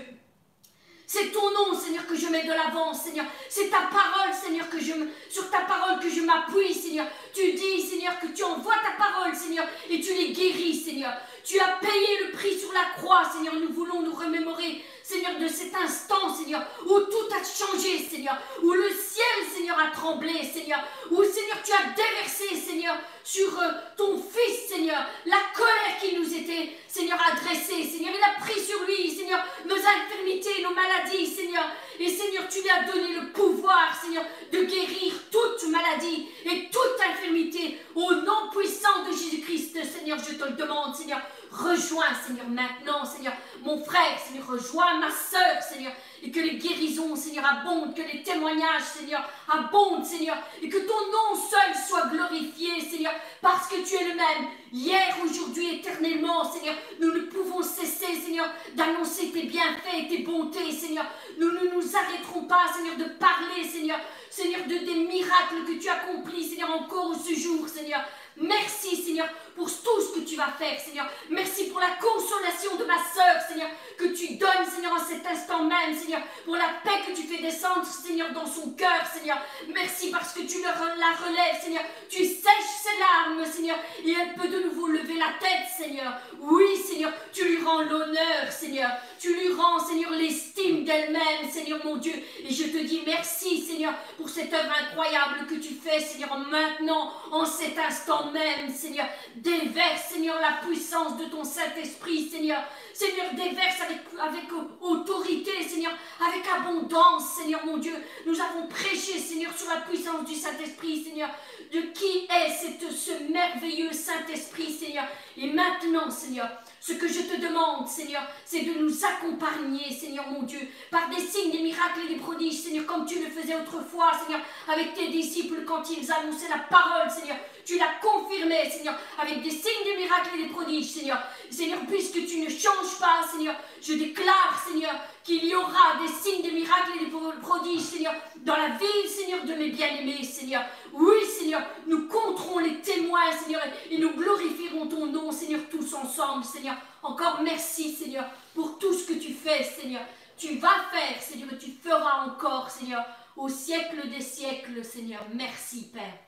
C'est ton nom, Seigneur, que je mets de l'avant, Seigneur. C'est ta parole, Seigneur, que je sur ta parole que je m'appuie, Seigneur. Tu dis, Seigneur, que tu envoies ta parole, Seigneur, et tu les guéris, Seigneur. Tu as payé le prix sur la croix, Seigneur. Nous voulons nous remémorer, Seigneur, de cet instant, Seigneur, où tout a changé, Seigneur. Où le ciel, Seigneur, a tremblé, Seigneur. Où, Seigneur, tu as déversé, Seigneur, sur euh, ton Fils, Seigneur, la colère qui nous était, Seigneur, adressée, Seigneur. Il a pris sur lui, Seigneur, nos infirmités, nos maladies, Seigneur. Et Seigneur, tu lui as donné le pouvoir, Seigneur, de guérir toute maladie et toute infirmité. Au nom puissant de Jésus-Christ, Seigneur, je te le demande, Seigneur. Rejoins, Seigneur, maintenant, Seigneur, mon frère, Seigneur, rejoins ma soeur, Seigneur, et que les guérisons, Seigneur, abondent, que les témoignages, Seigneur, abondent, Seigneur, et que ton nom seul soit glorifié, Seigneur, parce que tu es le même, hier, aujourd'hui, éternellement, Seigneur. Nous ne pouvons cesser, Seigneur, d'annoncer tes bienfaits et tes bontés, Seigneur. Nous ne nous arrêterons pas, Seigneur, de parler, Seigneur, Seigneur, de des miracles que tu accomplis, Seigneur, encore ce jour, Seigneur. Merci, Seigneur, pour tout ce que tu vas faire, Seigneur. Merci pour la consolation de ma sœur, Seigneur, que tu donnes, Seigneur, en cet instant même, Seigneur, pour la paix que tu fais descendre, Seigneur, dans son cœur, Seigneur. Merci parce que tu la relèves, Seigneur. Tu sèches ses larmes, Seigneur, et elle peut de nouveau lever la tête, Seigneur. Oui, Seigneur, tu lui rends l'honneur, Seigneur. Tu lui rends, Seigneur, l'estime d'elle-même, Seigneur mon Dieu. Et je te dis merci, Seigneur, pour cette œuvre incroyable que tu fais, Seigneur, maintenant, en cet instant même, Seigneur. Déverse, Seigneur, la puissance de ton Saint-Esprit, Seigneur. Seigneur, déverse avec, autorité, Seigneur, avec abondance, Seigneur mon Dieu. Nous avons prêché, Seigneur, sur la puissance du Saint-Esprit, Seigneur, de qui est cette, ce merveilleux Saint-Esprit, Seigneur? Et maintenant, Seigneur, ce que je te demande, Seigneur, c'est de nous accompagner, Seigneur mon Dieu, par des signes, des miracles et des prodiges, Seigneur, comme tu le faisais autrefois, Seigneur, avec tes disciples quand ils annonçaient la parole, Seigneur. Tu l'as confirmé, Seigneur, avec des signes, des miracles et des prodiges, Seigneur. Seigneur, puisque tu ne changes pas, Seigneur, je déclare, Seigneur, qu'il y aura des signes, des miracles et des prodiges, Seigneur, dans la vie, Seigneur, de mes bien-aimés, Seigneur. Oui, Seigneur, nous compterons les témoins, Seigneur, et nous glorifierons ton nom, Seigneur, tous ensemble, Seigneur. Encore merci, Seigneur, pour tout ce que tu fais, Seigneur. Tu vas faire, Seigneur, et tu feras encore, Seigneur, au siècle des siècles, Seigneur. Merci, Père.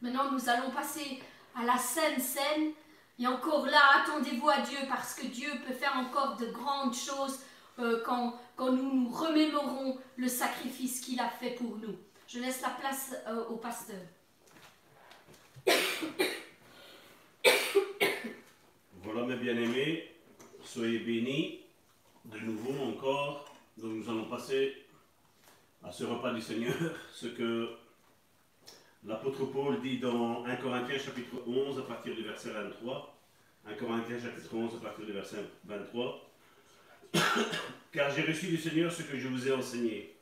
Maintenant, nous allons passer à la Sainte Seine. Et encore là, attendez-vous à Dieu parce que Dieu peut faire encore de grandes choses euh, quand, quand, nous nous remémorons le sacrifice qu'il a fait pour nous. Je laisse la place euh, au pasteur. Voilà mes bien-aimés, soyez bénis de nouveau encore. Donc nous allons passer à ce repas du Seigneur, ce que l'apôtre Paul dit dans 1 Corinthiens chapitre 11 à partir du verset 23. 1 Corinthiens chapitre 11 à partir du verset 23. Car j'ai reçu du Seigneur ce que je vous ai enseigné.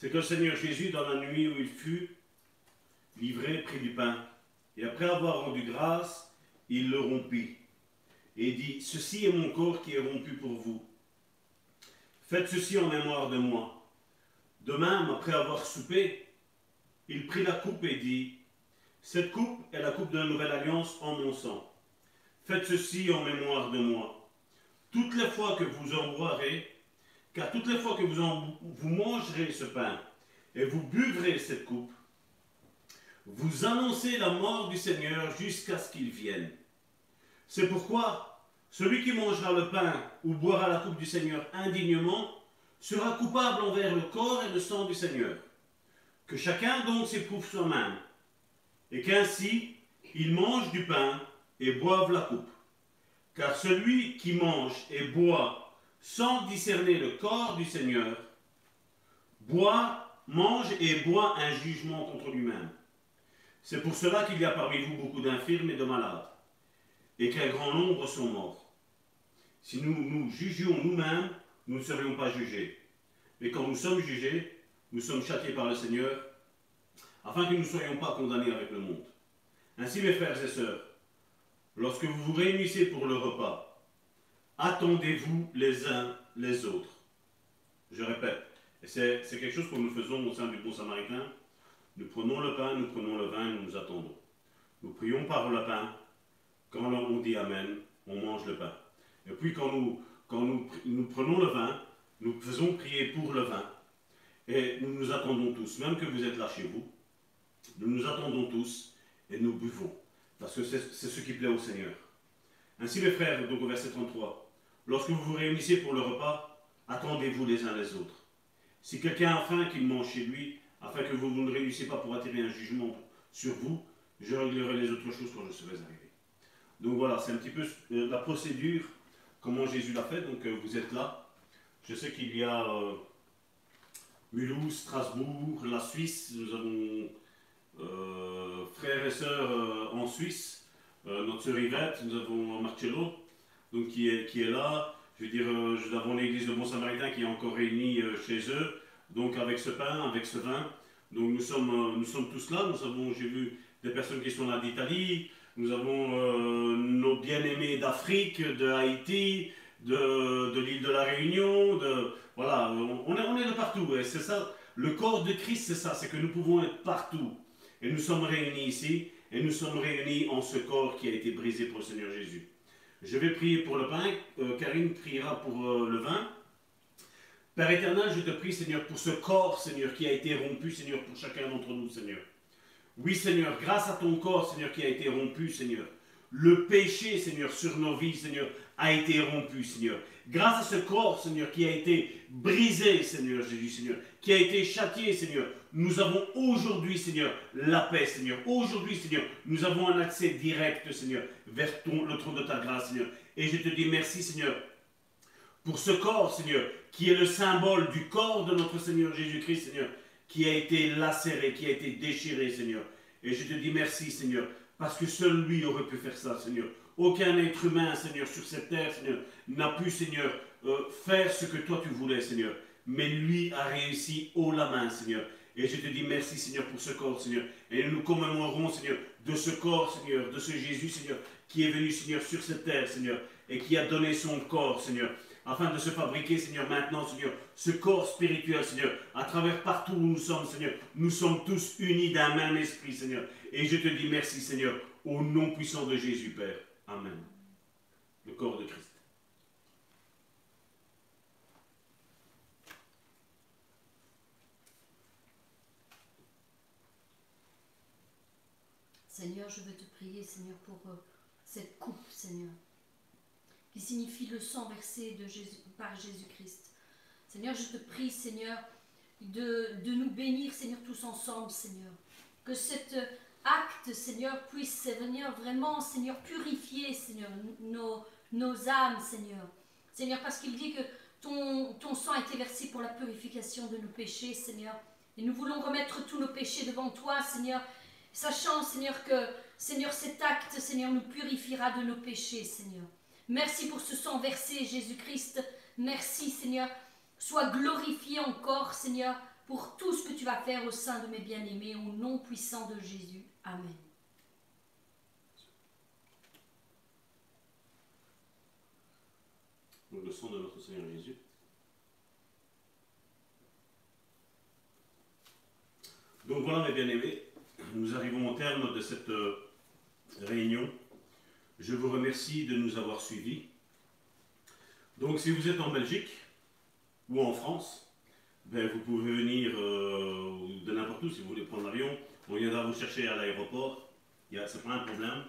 C'est que le Seigneur Jésus, dans la nuit où il fut livré, prit du pain. Et après avoir rendu grâce, il le rompit. Et dit, Ceci est mon corps qui est rompu pour vous. Faites ceci en mémoire de moi. De même, après avoir soupé, il prit la coupe et dit, Cette coupe est la coupe de la nouvelle alliance en mon sang. Faites ceci en mémoire de moi. Toutes les fois que vous en boirez, car toutes les fois que vous, mangerez ce pain et vous buvrez cette coupe, vous annoncez la mort du Seigneur jusqu'à ce qu'il vienne. C'est pourquoi celui qui mangera le pain ou boira la coupe du Seigneur indignement sera coupable envers le corps et le sang du Seigneur. Que chacun donc s'éprouve soi-même, et qu'ainsi il mange du pain et boive la coupe. Car celui qui mange et boit sans discerner le corps du Seigneur, boit, mange et boit un jugement contre lui-même. C'est pour cela qu'il y a parmi vous beaucoup d'infirmes et de malades, et qu'un grand nombre sont morts. Si nous nous jugions nous-mêmes, nous ne serions pas jugés. Mais quand nous sommes jugés, nous sommes châtiés par le Seigneur, afin que nous ne soyons pas condamnés avec le monde. Ainsi, mes frères et sœurs, lorsque vous vous réunissez pour le repas, attendez-vous les uns les autres. Je répète, c'est quelque chose que nous faisons au sein du Bon Samaritain, nous prenons le pain, nous prenons le vin, nous nous attendons. Nous prions par le pain. Quand on dit Amen, on mange le pain. Et puis quand nous, quand nous, nous prenons le vin, nous faisons prier pour le vin. Et nous nous attendons tous, même que vous êtes là chez vous, nous nous attendons tous et nous buvons. Parce que c'est ce qui plaît au Seigneur. Ainsi, mes frères, donc au verset 33, lorsque vous vous réunissez pour le repas, attendez-vous les uns les autres. Si quelqu'un a faim, qu'il mange chez lui, afin que vous, ne réussissiez pas pour attirer un jugement sur vous, je réglerai les autres choses quand je serai arrivé. Donc voilà, c'est un petit peu euh, la procédure, comment Jésus l'a fait. Donc euh, vous êtes là. Je sais qu'il y a euh, Mulhouse, Strasbourg, la Suisse. Nous avons frères et sœurs en Suisse. notre sœur Yvette, nous avons Marcello, donc qui est, qui est là. Je veux dire, nous avons l'église de Bon Samaritain qui est encore réunie chez eux donc avec ce pain, avec ce vin. Donc nous sommes, euh, nous sommes tous là. Nous avons, j'ai vu des personnes qui sont là d'Italie. Nous avons euh, nos bien-aimés d'Afrique, de Haïti, de, de l'île de la Réunion. De, voilà, on est, on est de partout. Et c'est ça, le corps de Christ, c'est ça, c'est que nous pouvons être partout. Et nous sommes réunis ici, et nous sommes réunis en ce corps qui a été brisé pour le Seigneur Jésus. Je vais prier pour le pain, euh, Karine priera pour le vin. Père éternel, je te prie, Seigneur, pour ce corps, Seigneur, qui a été rompu, Seigneur, pour chacun d'entre nous, Seigneur. Oui, Seigneur, grâce à ton corps, Seigneur, qui a été rompu, Seigneur. Le péché, Seigneur, sur nos vies, Seigneur, a été rompu, Seigneur. Grâce à ce corps, Seigneur, qui a été brisé, Seigneur Jésus, Seigneur, qui a été châtié, Seigneur, nous avons aujourd'hui, Seigneur, la paix, Seigneur. Aujourd'hui, Seigneur, nous avons un accès direct, Seigneur, vers ton, le trône de ta grâce, Seigneur. Et je te dis merci, Seigneur, pour ce corps, Seigneur, qui est le symbole du corps de notre Seigneur Jésus-Christ, Seigneur, qui a été lacéré, qui a été déchiré, Seigneur. Et je te dis merci, Seigneur, parce que seul lui aurait pu faire ça, Seigneur. Aucun être humain, Seigneur, sur cette terre, Seigneur, n'a pu, Seigneur, euh, faire ce que toi tu voulais, Seigneur. Mais lui a réussi haut la main, Seigneur. Et je te dis merci, Seigneur, pour ce corps, Seigneur. Et nous commémorons, Seigneur, de ce corps, Seigneur, de ce Jésus, Seigneur, qui est venu, Seigneur, sur cette terre, Seigneur, et qui a donné son corps, Seigneur, afin de se fabriquer, Seigneur, maintenant, Seigneur, ce corps spirituel, Seigneur, à travers partout où nous sommes, Seigneur. Nous sommes tous unis d'un même esprit, Seigneur. Et je te dis merci, Seigneur, au nom puissant de Jésus, Père. Amen. Le corps de Christ. Seigneur, je veux te prier, Seigneur, pour euh, cette coupe, Seigneur qui signifie le sang versé par Jésus-Christ. Seigneur, je te prie, Seigneur, de, nous bénir, Seigneur, tous ensemble, Seigneur. Que cet acte, Seigneur, puisse venir vraiment, Seigneur, purifier, Seigneur, nos, nos âmes, Seigneur. Seigneur, parce qu'il dit que ton, ton sang a été versé pour la purification de nos péchés, Seigneur. Et nous voulons remettre tous nos péchés devant toi, Seigneur, sachant, Seigneur, que, Seigneur, cet acte, Seigneur, nous purifiera de nos péchés, Seigneur. Merci pour ce sang versé, Jésus-Christ. Merci, Seigneur. Sois glorifié encore, Seigneur, pour tout ce que tu vas faire au sein de mes bien-aimés, au nom puissant de Jésus. Amen. Le sang de notre Seigneur Jésus Donc voilà mes bien-aimés, nous arrivons au terme de cette euh, réunion. Je vous remercie de nous avoir suivis. Donc si vous êtes en Belgique ou en France, ben, vous pouvez venir euh, de n'importe où si vous voulez prendre l'avion. On viendra vous chercher à l'aéroport, ce n'est pas un problème.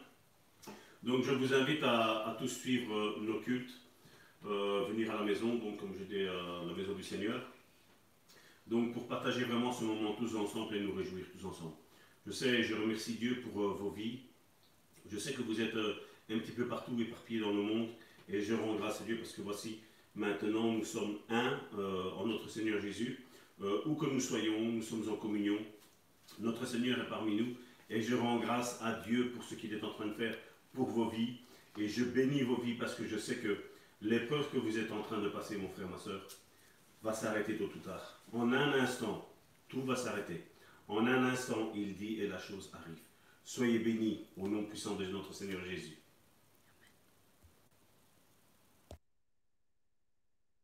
Donc je vous invite à, tous suivre euh, nos cultes, venir à la maison, donc comme je dis, à la maison du Seigneur. Donc pour partager vraiment ce moment tous ensemble et nous réjouir tous ensemble. Je sais, je remercie Dieu pour euh, vos vies. Je sais que vous êtes euh, un petit peu partout éparpillés dans le monde et je rends grâce à Dieu parce que voici, maintenant nous sommes un euh, en notre Seigneur Jésus. où que nous soyons, nous sommes en communion. Notre Seigneur est parmi nous et je rends grâce à Dieu pour ce qu'il est en train de faire pour vos vies. Et je bénis vos vies parce que je sais que l'épreuve que vous êtes en train de passer, mon frère, ma soeur, va s'arrêter tôt ou tard. En un instant, tout va s'arrêter. En un instant, il dit et la chose arrive. Soyez bénis au nom puissant de notre Seigneur Jésus.